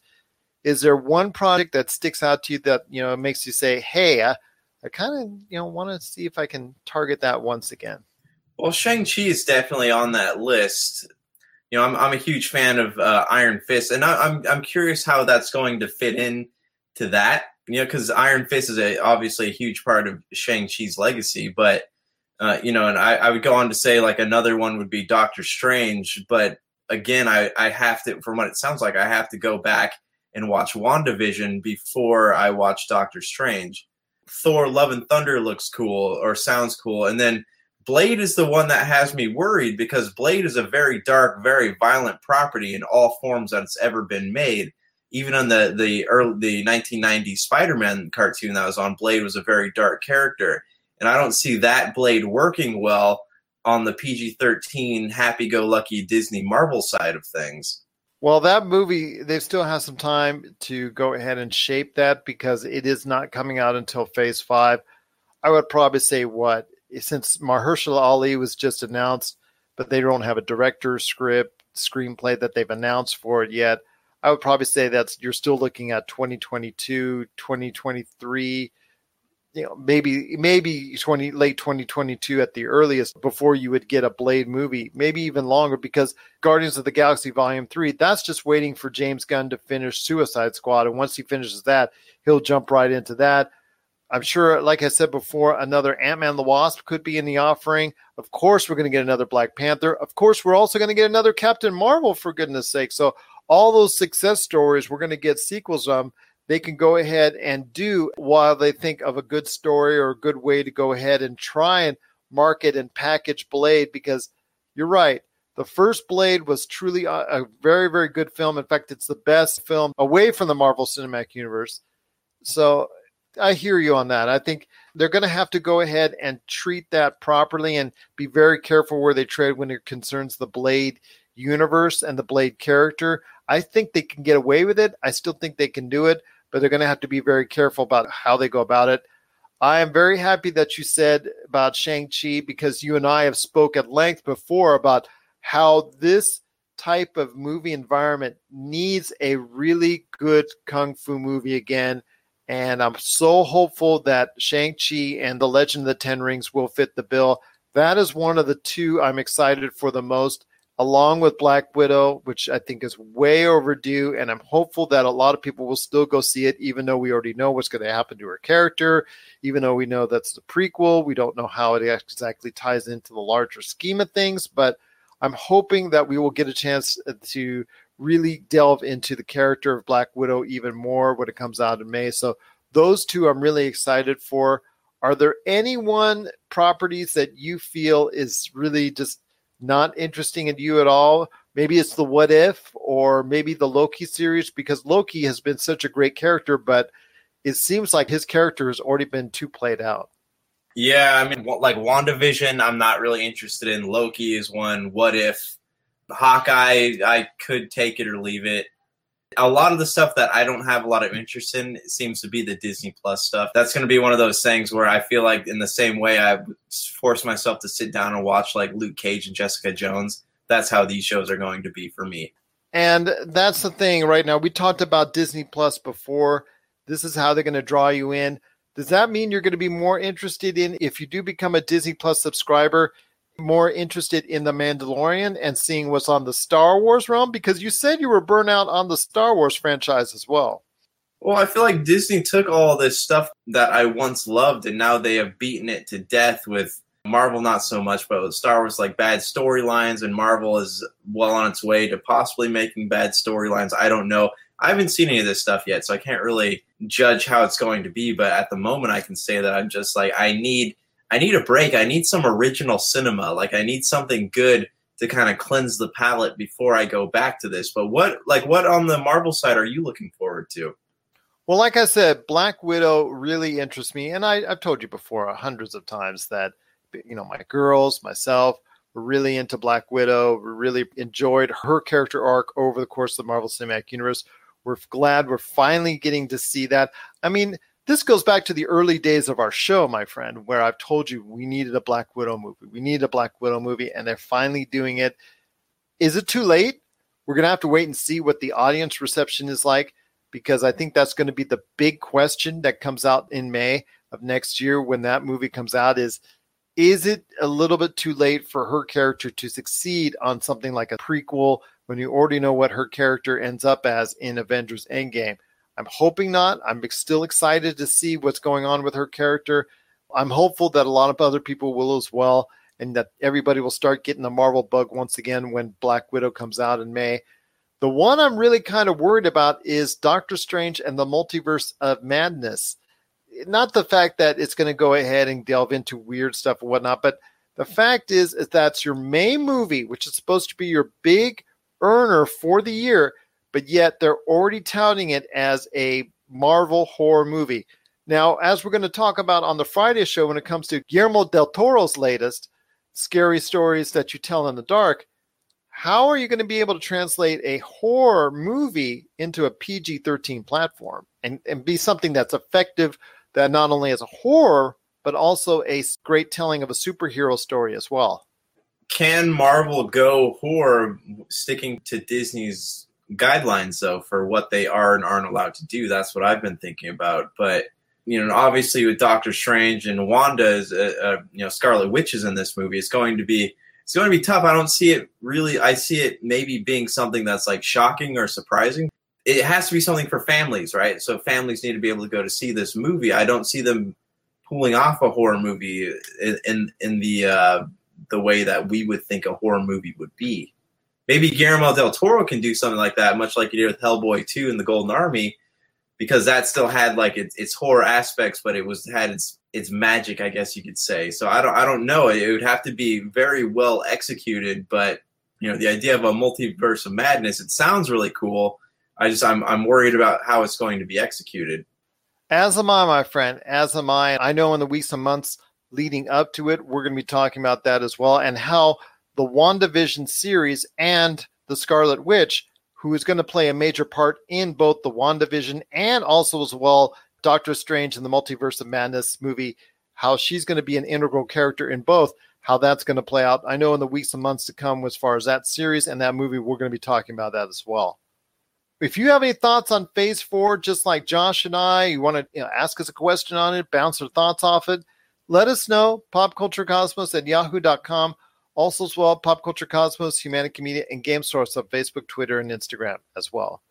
is there one project that sticks out to you that you know makes you say, "Hey, I, I kind of you know want to see if I can target that once again"? Well, Shang Chi is definitely on that list. You know, I'm I'm a huge fan of uh, Iron Fist, and I, I'm I'm curious how that's going to fit in to that. You know, because Iron Fist is a, obviously a huge part of Shang Chi's legacy, but uh, you know, and I, I would go on to say like another one would be Doctor Strange, but again, I I have to, from what it sounds like, I have to go back and watch WandaVision before I watch Doctor Strange. Thor Love and Thunder looks cool or sounds cool. And then Blade is the one that has me worried because Blade is a very dark, very violent property in all forms that it's ever been made. Even on the the early the 1990 Spider-Man cartoon that was on, Blade was a very dark character, and I don't see that Blade working well on the PG-13 happy-go-lucky Disney Marvel side of things. Well, that movie, they still have some time to go ahead and shape that because it is not coming out until phase five. I would probably say what, since Mahershala Ali was just announced, but they don't have a director script, screenplay that they've announced for it yet. I would probably say that's you're still looking at 2022, 2023 you know maybe maybe 20 late 2022 at the earliest before you would get a blade movie maybe even longer because guardians of the galaxy volume 3 that's just waiting for james gunn to finish suicide squad and once he finishes that he'll jump right into that. I'm sure like i said before another ant-man the wasp could be in the offering. Of course we're going to get another black panther. Of course we're also going to get another captain marvel for goodness sake. So all those success stories we're going to get sequels of they can go ahead and do while they think of a good story or a good way to go ahead and try and market and package Blade because you're right. The first Blade was truly a, a, very, very good film. In fact, it's the best film away from the Marvel Cinematic Universe. So I hear you on that. I think they're going to have to go ahead and treat that properly and be very careful where they tread when it concerns the Blade universe and the Blade character. I think they can get away with it. I still think they can do it but they're going to have to be very careful about how they go about it. I am very happy that you said about Shang-Chi because you and I have spoke at length before about how this type of movie environment needs a really good kung fu movie again. And I'm so hopeful that Shang-Chi and The Legend of the Ten Rings will fit the bill. That is one of the two I'm excited for the most along with Black Widow, which I think is way overdue. And I'm hopeful that a lot of people will still go see it, even though we already know what's going to happen to her character, even though we know that's the prequel. We don't know how it exactly ties into the larger scheme of things, but I'm hoping that we will get a chance to really delve into the character of Black Widow even more when it comes out in May. So those two I'm really excited for. Are there any one properties that you feel is really just not interesting in you at all? Maybe it's the What If or maybe the Loki series because Loki has been such a great character, but it seems like his character has already been too played out. Yeah, I mean, like WandaVision, I'm not really interested in. Loki is one. What If? Hawkeye, I could take it or leave it. A lot of the stuff that I don't have a lot of interest in seems to be the Disney Plus stuff. That's going to be one of those things where I feel like, in the same way I force myself to sit down and watch like Luke Cage and Jessica Jones, that's how these shows are going to be for me. And that's the thing right now. We talked about Disney Plus before. This is how they're going to draw you in. Does that mean you're going to be more interested in, if you do become a Disney Plus subscriber, more interested in the Mandalorian and seeing what's on the Star Wars realm? Because you said you were burnt out on the Star Wars franchise as well. Well, I feel like Disney took all this stuff that I once loved and now they have beaten it to death with Marvel, not so much, but Star Wars, like bad storylines, and Marvel is well on its way to possibly making bad storylines. I don't know. I haven't seen any of this stuff yet, so I can't really judge how it's going to be. But at the moment, I can say that I'm just like, I need I need a break. I need some original cinema. Like I need something good to kind of cleanse the palate before I go back to this. But what like what on the Marvel side are you looking forward to? Well, like I said, Black Widow really interests me, and I, have told you before hundreds of times that you know my girls, myself, were really into Black Widow. Really enjoyed her character arc over the course of the Marvel Cinematic Universe. We're glad we're finally getting to see that. I mean, this goes back to the early days of our show, my friend, where I've told you we needed a Black Widow movie. We needed a Black Widow movie, and they're finally doing it. Is it too late? We're going to have to wait and see what the audience reception is like because I think that's going to be the big question that comes out in May of next year when that movie comes out is is it a little bit too late for her character to succeed on something like a prequel when you already know what her character ends up as in Avengers Endgame? I'm hoping not. I'm still excited to see what's going on with her character. I'm hopeful that a lot of other people will as well, and that everybody will start getting the Marvel bug once again when Black Widow comes out in May. The one I'm really kind of worried about is Doctor Strange and the Multiverse of Madness. Not the fact that it's going to go ahead and delve into weird stuff and whatnot, but the fact is, is that's your May movie, which is supposed to be your big earner for the year but yet they're already touting it as a Marvel horror movie. Now, as we're going to talk about on the Friday show, when it comes to Guillermo del Toro's latest scary stories that you tell in the dark, how are you going to be able to translate a horror movie into a PG 13 platform and, and be something that's effective that not only is a horror, but also a great telling of a superhero story as well? Can Marvel go horror sticking to Disney's guidelines though for what they are and aren't allowed to do. That's what I've been thinking about. But you know, obviously with Doctor Strange and Wanda as uh, uh, you know Scarlet Witch is in this movie, it's going to be it's going to be tough. I don't see it really. I see it maybe being something that's like shocking or surprising. It has to be something for families, right? So families need to be able to go to see this movie. I don't see them pulling off a horror movie in in, in the uh, the way that we would think a horror movie would be maybe Guillermo del Toro can do something like that, much like he did with Hellboy 2 and the Golden Army, because that still had like its, its horror aspects, but it was had its its magic, I guess you could say. So I don't I don't know. It would have to be very well executed, but you know, the idea of a multiverse of madness, it sounds really cool. I just I'm I'm worried about how it's going to be executed. As am I, my friend. As am I. I know in the weeks and months leading up to it, we're going to be talking about that as well, and how the WandaVision series and the Scarlet Witch, who is going to play a major part in both the WandaVision and also as well Doctor Strange and the Multiverse of Madness movie, how she's going to be an integral character in both, how that's going to play out. I know in the weeks and months to come, as far as that series and that movie, we're going to be talking about that as well. If you have any thoughts on Phase Four, just like Josh and I, you want to you know, ask us a question on it, bounce our thoughts off it, let us know. Popculturecosmos at yahoo.com Also, as well, Pop Culture Cosmos, Humanity Media, and Game Source on Facebook, Twitter, and Instagram as well.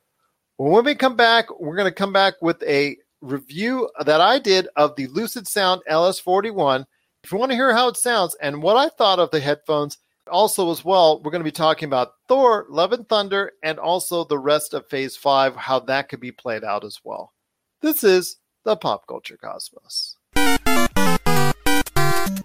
When we come back, we're going to come back with a review that I did of the Lucid Sound LS41. If you want to hear how it sounds and what I thought of the headphones, also as well, we're going to be talking about Thor, Love and Thunder, and also the rest of Phase 5, how that could be played out as well. This is the Pop Culture Cosmos.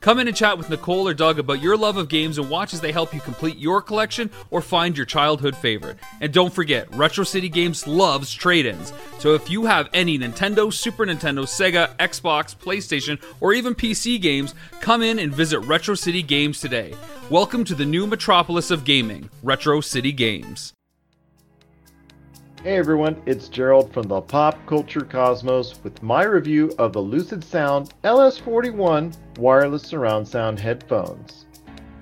Come in and chat with Nicole or Doug about your love of games and watch as they help you complete your collection or find your childhood favorite. And don't forget, Retro City Games loves trade ins. So if you have any Nintendo, Super Nintendo, Sega, Xbox, PlayStation, or even PC games, come in and visit Retro City Games today. Welcome to the new metropolis of gaming, Retro City Games. Hey everyone, it's Gerald from the Pop Culture Cosmos with my review of the Lucid Sound LS41 wireless surround sound headphones.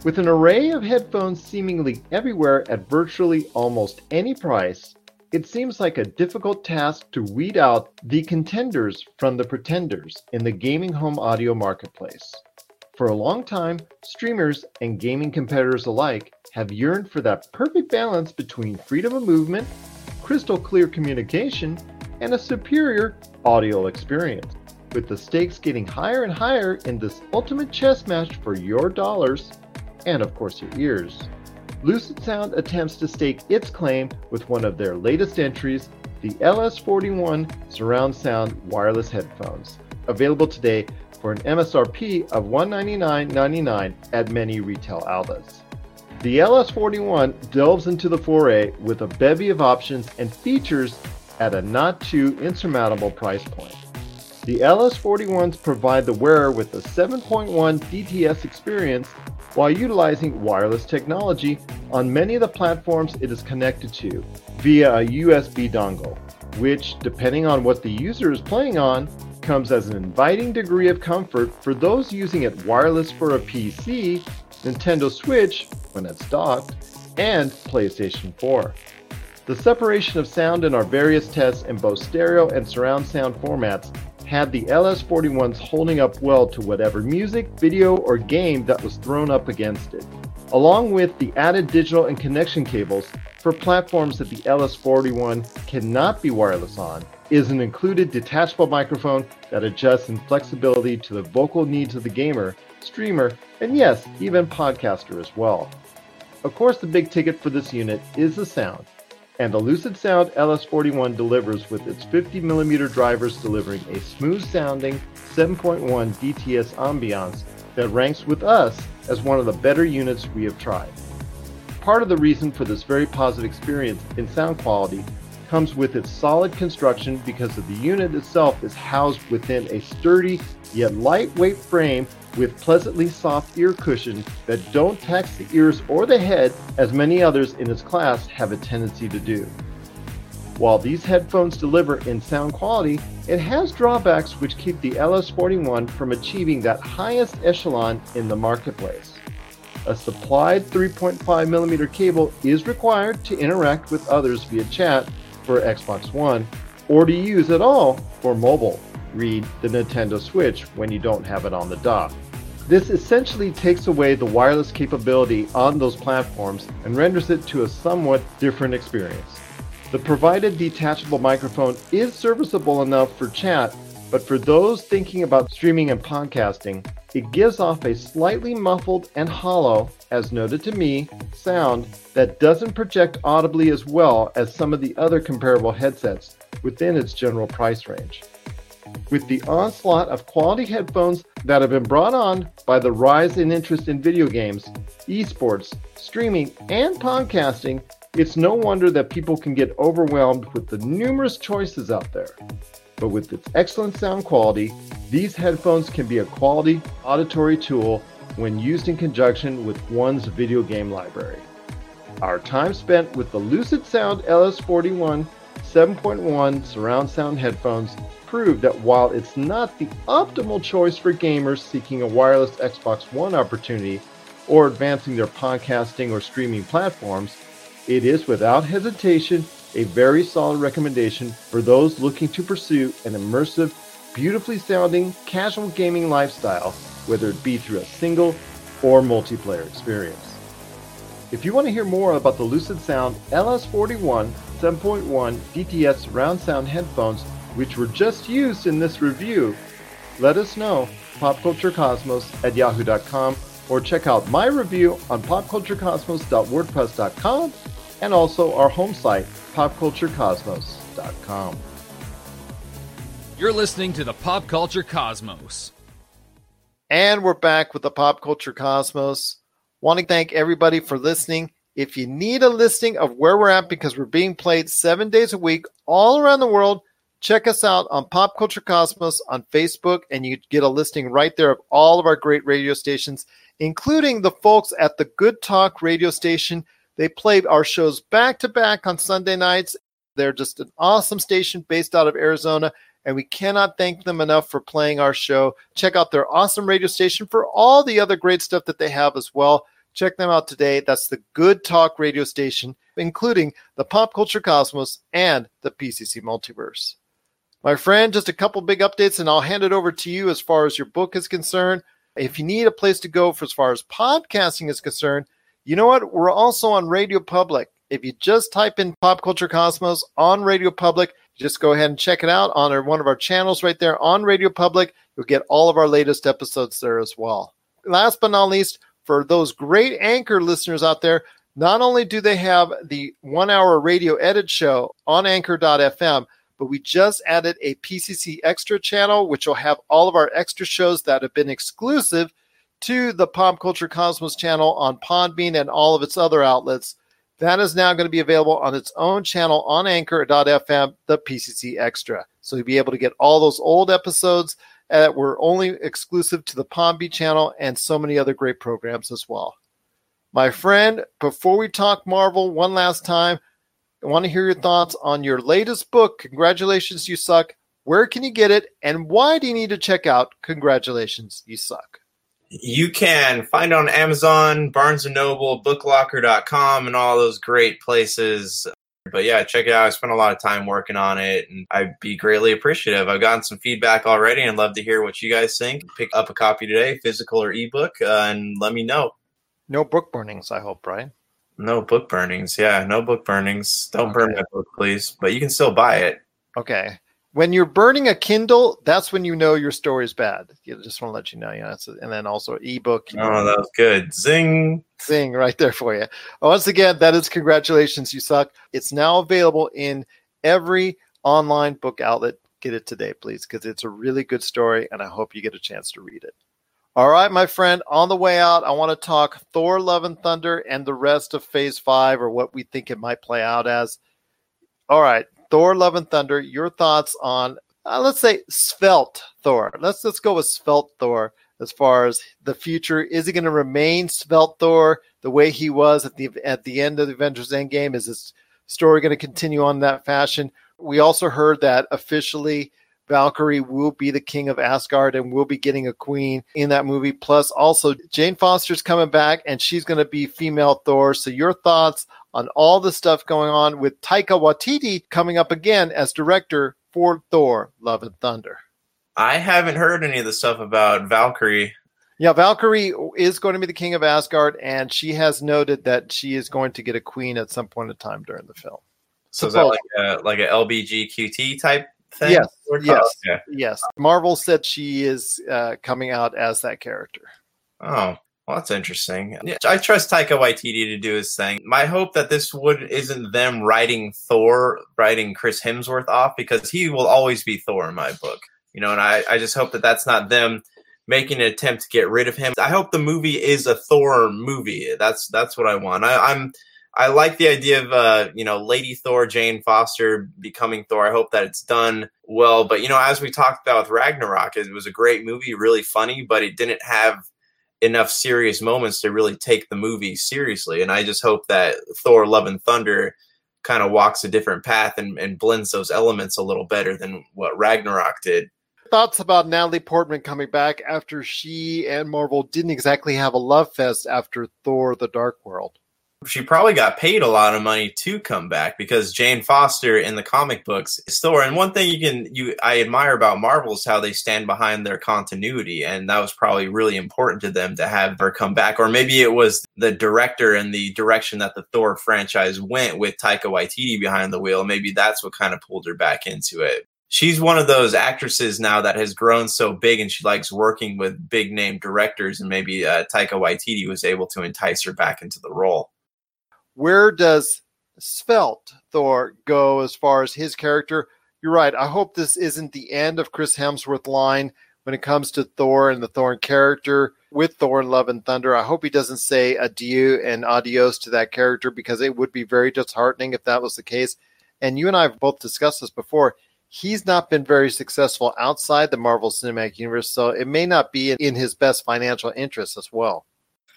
With an array of headphones seemingly everywhere at virtually almost any price, it seems like a difficult task to weed out the contenders from the pretenders in the gaming home audio marketplace. For a long time, streamers and gaming competitors alike have yearned for that perfect balance between freedom of movement crystal clear communication, and a superior audio experience. With the stakes getting higher and higher in this ultimate chess match for your dollars, and of course your ears, Lucid Sound attempts to stake its claim with one of their latest entries, the LS41 Surround Sound Wireless Headphones, available today for an MSRP of $199.99 at many retail outlets. The LS41 delves into the foray with a bevy of options and features at a not too insurmountable price point. The LS41s provide the wearer with a 7.1 DTS experience while utilizing wireless technology on many of the platforms it is connected to via a USB dongle, which, depending on what the user is playing on, comes as an inviting degree of comfort for those using it wireless for a PC, Nintendo Switch, when it's docked, and PlayStation 4. The separation of sound in our various tests in both stereo and surround sound formats had the LS41s holding up well to whatever music, video, or game that was thrown up against it. Along with the added digital and connection cables for platforms that the LS41 cannot be wireless on, is an included detachable microphone that adjusts in flexibility to the vocal needs of the gamer, streamer, and yes, even podcaster as well. Of course, the big ticket for this unit is the sound, and the Lucid Sound LS41 delivers with its 50mm drivers delivering a smooth sounding 7.1 DTS ambiance that ranks with us as one of the better units we have tried. Part of the reason for this very positive experience in sound quality comes with its solid construction because the unit itself is housed within a sturdy yet lightweight frame with pleasantly soft ear cushions that don't tax the ears or the head as many others in its class have a tendency to do. While these headphones deliver in sound quality, it has drawbacks which keep the LS41 from achieving that highest echelon in the marketplace. A supplied 3.5mm cable is required to interact with others via chat for Xbox One or to use at all for mobile read the Nintendo Switch when you don't have it on the dock. This essentially takes away the wireless capability on those platforms and renders it to a somewhat different experience. The provided detachable microphone is serviceable enough for chat, but for those thinking about streaming and podcasting, it gives off a slightly muffled and hollow, as noted to me, sound that doesn't project audibly as well as some of the other comparable headsets within its general price range. With the onslaught of quality headphones that have been brought on by the rise in interest in video games, esports, streaming, and podcasting, it's no wonder that people can get overwhelmed with the numerous choices out there. But with its excellent sound quality, these headphones can be a quality auditory tool when used in conjunction with one's video game library. Our time spent with the Lucid Sound LS41 7.1 surround sound headphones proved that while it's not the optimal choice for gamers seeking a wireless Xbox One opportunity, or advancing their podcasting or streaming platforms, it is without hesitation a very solid recommendation for those looking to pursue an immersive, beautifully sounding casual gaming lifestyle, whether it be through a single or multiplayer experience. If you want to hear more about the Lucid Sound LS41 7.1 DTS surround sound headphones, which were just used in this review, let us know popculturecosmos at yahoo.com or check out my review on popculturecosmos.wordpress.com and also our home site, popculturecosmos.com. You're listening to the Pop Culture Cosmos. And we're back with the Pop Culture Cosmos. Want to thank everybody for listening. If you need a listing of where we're at because we're being played seven days a week all around the world, check us out on Pop Culture Cosmos on Facebook, and you get a listing right there of all of our great radio stations, including the folks at the Good Talk radio station. They play our shows back to back on Sunday nights. They're just an awesome station based out of Arizona, and we cannot thank them enough for playing our show. Check out their awesome radio station for all the other great stuff that they have as well. Check them out today. That's the Good Talk radio station, including the Pop Culture Cosmos and the PCC Multiverse. My friend, just a couple big updates, and I'll hand it over to you as far as your book is concerned. If you need a place to go for as far as podcasting is concerned, you know what? We're also on Radio Public. If you just type in Pop Culture Cosmos on Radio Public, just go ahead and check it out on our, one of our channels right there on Radio Public. You'll get all of our latest episodes there as well. Last but not least, for those great anchor listeners out there, not only do they have the one hour radio edit show on anchor.fm, but we just added a PCC Extra channel, which will have all of our extra shows that have been exclusive to the Pop Culture Cosmos channel on Podbean and all of its other outlets. That is now going to be available on its own channel on anchor.fm, the PCC Extra. So you'll be able to get all those old episodes that were only exclusive to the Podbean channel and so many other great programs as well. My friend, before we talk Marvel one last time, I want to hear your thoughts on your latest book, Congratulations, You Suck. Where can you get it? And why do you need to check out Congratulations, You Suck? You can find it on Amazon, Barnes and Noble, Booklocker.com, and all those great places. But yeah, check it out. I spent a lot of time working on it, and I'd be greatly appreciative. I've gotten some feedback already, and love to hear what you guys think. Pick up a copy today, physical or ebook, uh, and let me know. No book burnings, I hope, right? No book burnings. Yeah, no book burnings. Don't burn Okay. my book, please. But you can still buy it. Okay. When you're burning a Kindle, that's when you know your story is bad. You just want to let you know. Yeah, it's a- and then also ebook. Oh, know, that was good. Zing. Zing right there for you. Once again, that is congratulations, you suck. It's now available in every online book outlet. Get it today, please, because it's a really good story, and I hope you get a chance to read it. All right, my friend, on the way out, I want to talk Thor Love and Thunder and the rest of Phase 5 or what we think it might play out as. All right, Thor Love and Thunder, your thoughts on uh, let's say svelte Thor. Let's let's go with svelte Thor as far as the future. Is he going to remain svelte Thor the way he was at the at the end of the Avengers Endgame? Is this story going to continue on that fashion? We also heard that officially Valkyrie will be the king of Asgard and will be getting a queen in that movie. Plus, also Jane Foster's coming back and she's going to be female Thor. So, your thoughts on all the stuff going on with Taika Waititi coming up again as director for Thor: Love and Thunder? I haven't heard any of the stuff about Valkyrie. Yeah, Valkyrie is going to be the king of Asgard, and she has noted that she is going to get a queen at some point in time during the film. So is that like a like a LBGQT type thing? Yes, Or- yes. Oh, okay. Yes, Marvel said she is uh, coming out as that character. Oh, well, that's interesting. Yeah, I trust Taika Waititi to do his thing. My hope that this would isn't them writing Thor, writing Chris Hemsworth off because he will always be Thor in my book. You know, and I, I just hope that that's not them making an attempt to get rid of him. I hope the movie is a Thor movie. That's that's what I want. I, I'm I like the idea of uh, you know Lady Thor, Jane Foster becoming Thor. I hope that it's done well. But you know, as we talked about with Ragnarok, it was a great movie, really funny, but it didn't have enough serious moments to really take the movie seriously. And I just hope that Thor: Love and Thunder kind of walks a different path and, and blends those elements a little better than what Ragnarok did. Thoughts about Natalie Portman coming back after she and Marvel didn't exactly have a love fest after Thor: The Dark World? She probably got paid a lot of money to come back because Jane Foster in the comic books is Thor. And one thing you can you I admire about Marvel is how they stand behind their continuity, and that was probably really important to them to have her come back. Or maybe it was the director and the direction that the Thor franchise went with Taika Waititi behind the wheel. Maybe that's what kind of pulled her back into it. She's one of those actresses now that has grown so big, and she likes working with big name directors. And maybe uh, Taika Waititi was able to entice her back into the role where does Svelte Thor go as far as his character? You're right. I hope this isn't the end of Chris Hemsworth line when it comes to Thor and the Thor character with Thor and Love and Thunder. I hope he doesn't say adieu and adios to that character because it would be very disheartening if that was the case. And you and I have both discussed this before. He's not been very successful outside the Marvel Cinematic Universe, so it may not be in his best financial interest as well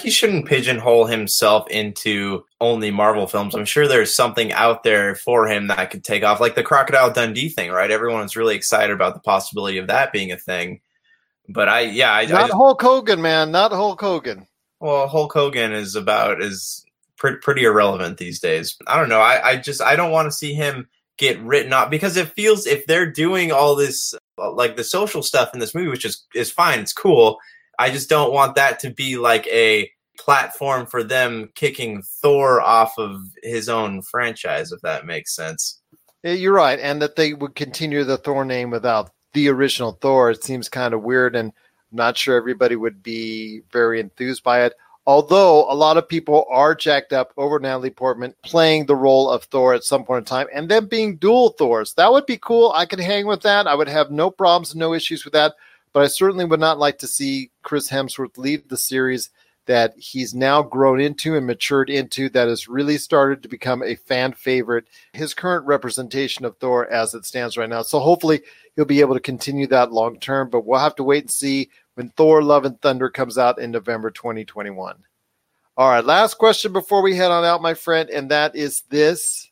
he shouldn't pigeonhole himself into only Marvel films. I'm sure there's something out there for him that could take off, like the Crocodile Dundee thing, right? Everyone's really excited about the possibility of that being a thing. But I, yeah, I, not I just, Hulk Hogan, man, not Hulk Hogan. Well, Hulk Hogan is about is pretty pretty irrelevant these days. I don't know. I, I just I don't want to see him get written off because it feels if they're doing all this uh, like the social stuff in this movie, which is is fine, it's cool I just don't want that to be like a platform for them kicking Thor off of his own franchise, if that makes sense. You're right, and that they would continue the Thor name without the original Thor. It seems kind of weird, and I'm not sure everybody would be very enthused by it. Although a lot of people are jacked up over Natalie Portman playing the role of Thor at some point in time, and them being dual Thors. That would be cool. I could hang with that. I would have no problems, no issues with that but I certainly would not like to see Chris Hemsworth leave the series that he's now grown into and matured into that has really started to become a fan favorite. His current representation of Thor as it stands right now. So hopefully he'll be able to continue that long term, but we'll have to wait and see when Thor Love and Thunder comes out in November 2021. All right, last question before we head on out, my friend, and that is this.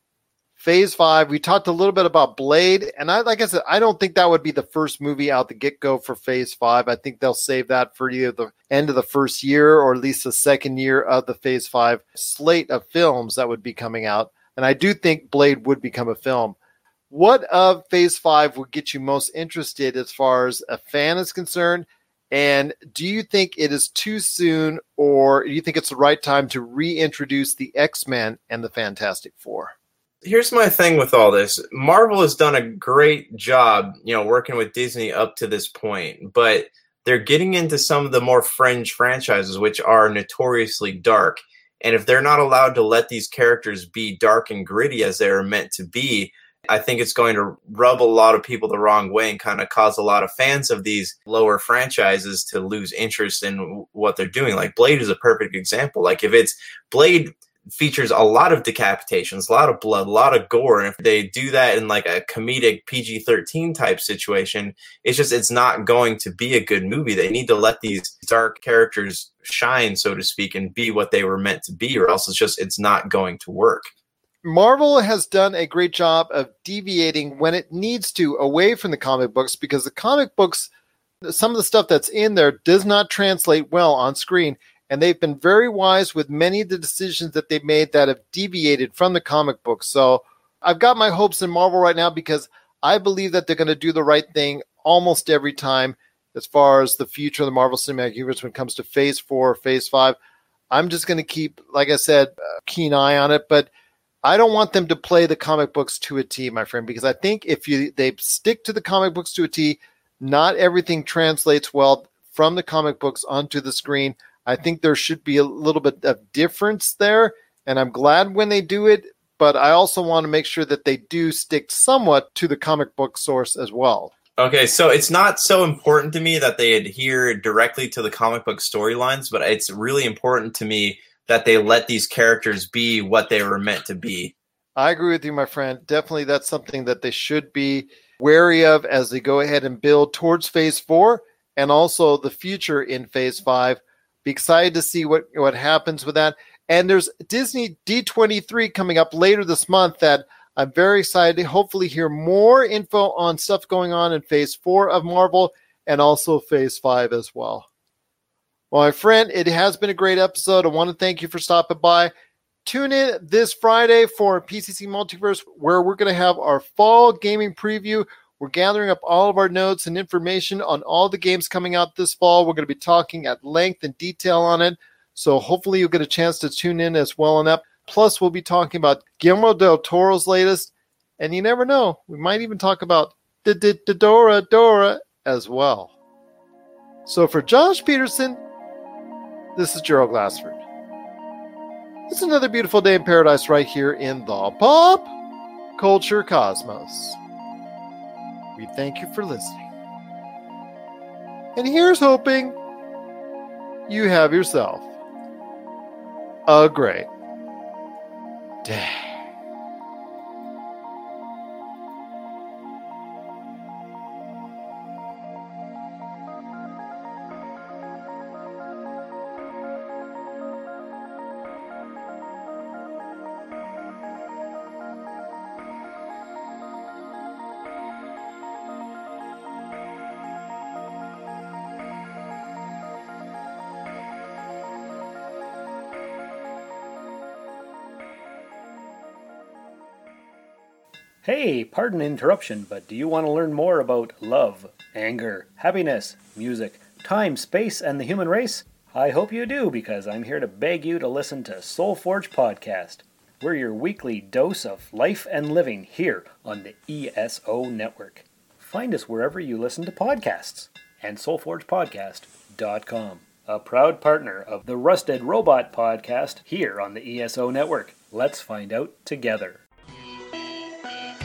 Phase five, we talked a little bit about Blade, and I like I said, I don't think that would be the first movie out the get go for Phase five. I think they'll save that for either the end of the first year or at least the second year of the Phase five slate of films that would be coming out. And I do think Blade would become a film. What of Phase five would get you most interested as far as a fan is concerned? And do you think it is too soon, or do you think it's the right time to reintroduce the X Men and the Fantastic Four? Here's my thing with all this. Marvel has done a great job you know working with disney up to this point but they're getting into some of the more fringe franchises which are notoriously dark. And if they're not allowed to let these characters be dark and gritty as they're meant to be i think it's going to rub a lot of people the wrong way and kind of cause a lot of fans of these lower franchises to lose interest in what they're doing. Like blade is a perfect example. Like if it's blade features a lot of decapitations, a lot of blood, a lot of gore. And if they do that in like a comedic PG 13 type situation, it's just, it's not going to be a good movie. They need to let these dark characters shine, so to speak, and be what they were meant to be, or else it's just, it's not going to work. Marvel has done a great job of deviating when it needs to away from the comic books because the comic books, some of the stuff that's in there does not translate well on screen and they've been very wise with many of the decisions that they've made that have deviated from the comic books. So I've got my hopes in Marvel right now because I believe that they're going to do the right thing almost every time as far as the future of the Marvel Cinematic Universe when it comes to Phase 4, Phase 5. I'm just going to keep, like I said, a keen eye on it, but I don't want them to play the comic books to a T, my friend, because I think if you they stick to the comic books to a T, not everything translates well from the comic books onto the screen. I think there should be a little bit of difference there, and I'm glad when they do it. But I also want to make sure that they do stick somewhat to the comic book source as well. Okay, so it's not so important to me that they adhere directly to the comic book storylines, but it's really important to me that they let these characters be what they were meant to be. I agree with you, my friend. Definitely, that's something that they should be wary of as they go ahead and build towards phase four and also the future in phase five be excited to see what, what happens with that. And there's Disney D23 coming up later this month that I'm very excited to hopefully hear more info on stuff going on in phase four of Marvel and also phase five as well. Well, my friend, it has been a great episode. I want to thank you for stopping by. Tune in this Friday for PCC Multiverse, where we're going to have our fall gaming preview. We're gathering up all of our notes and information on all the games coming out this fall. We're going to be talking at length and detail on it. So hopefully you'll get a chance to tune in as well on that. Plus, we'll be talking about Guillermo del Toro's latest. And you never know, we might even talk about the Dora Dora as well. So for Josh Peterson, this is Gerald Glassford. It's another beautiful day in paradise right here in the pop culture cosmos. We thank you for listening. And here's hoping you have yourself a great day. Pardon interruption, but do you want to learn more about love, anger, happiness, music, time, space, and the human race? I hope you do, because I'm here to beg you to listen to Soul Forge Podcast. We're your weekly dose of life and living here on the ESO Network. Find us wherever you listen to podcasts and soulforgepodcast.com, a proud partner of the Rusted Robot Podcast here on the ESO Network. Let's find out together.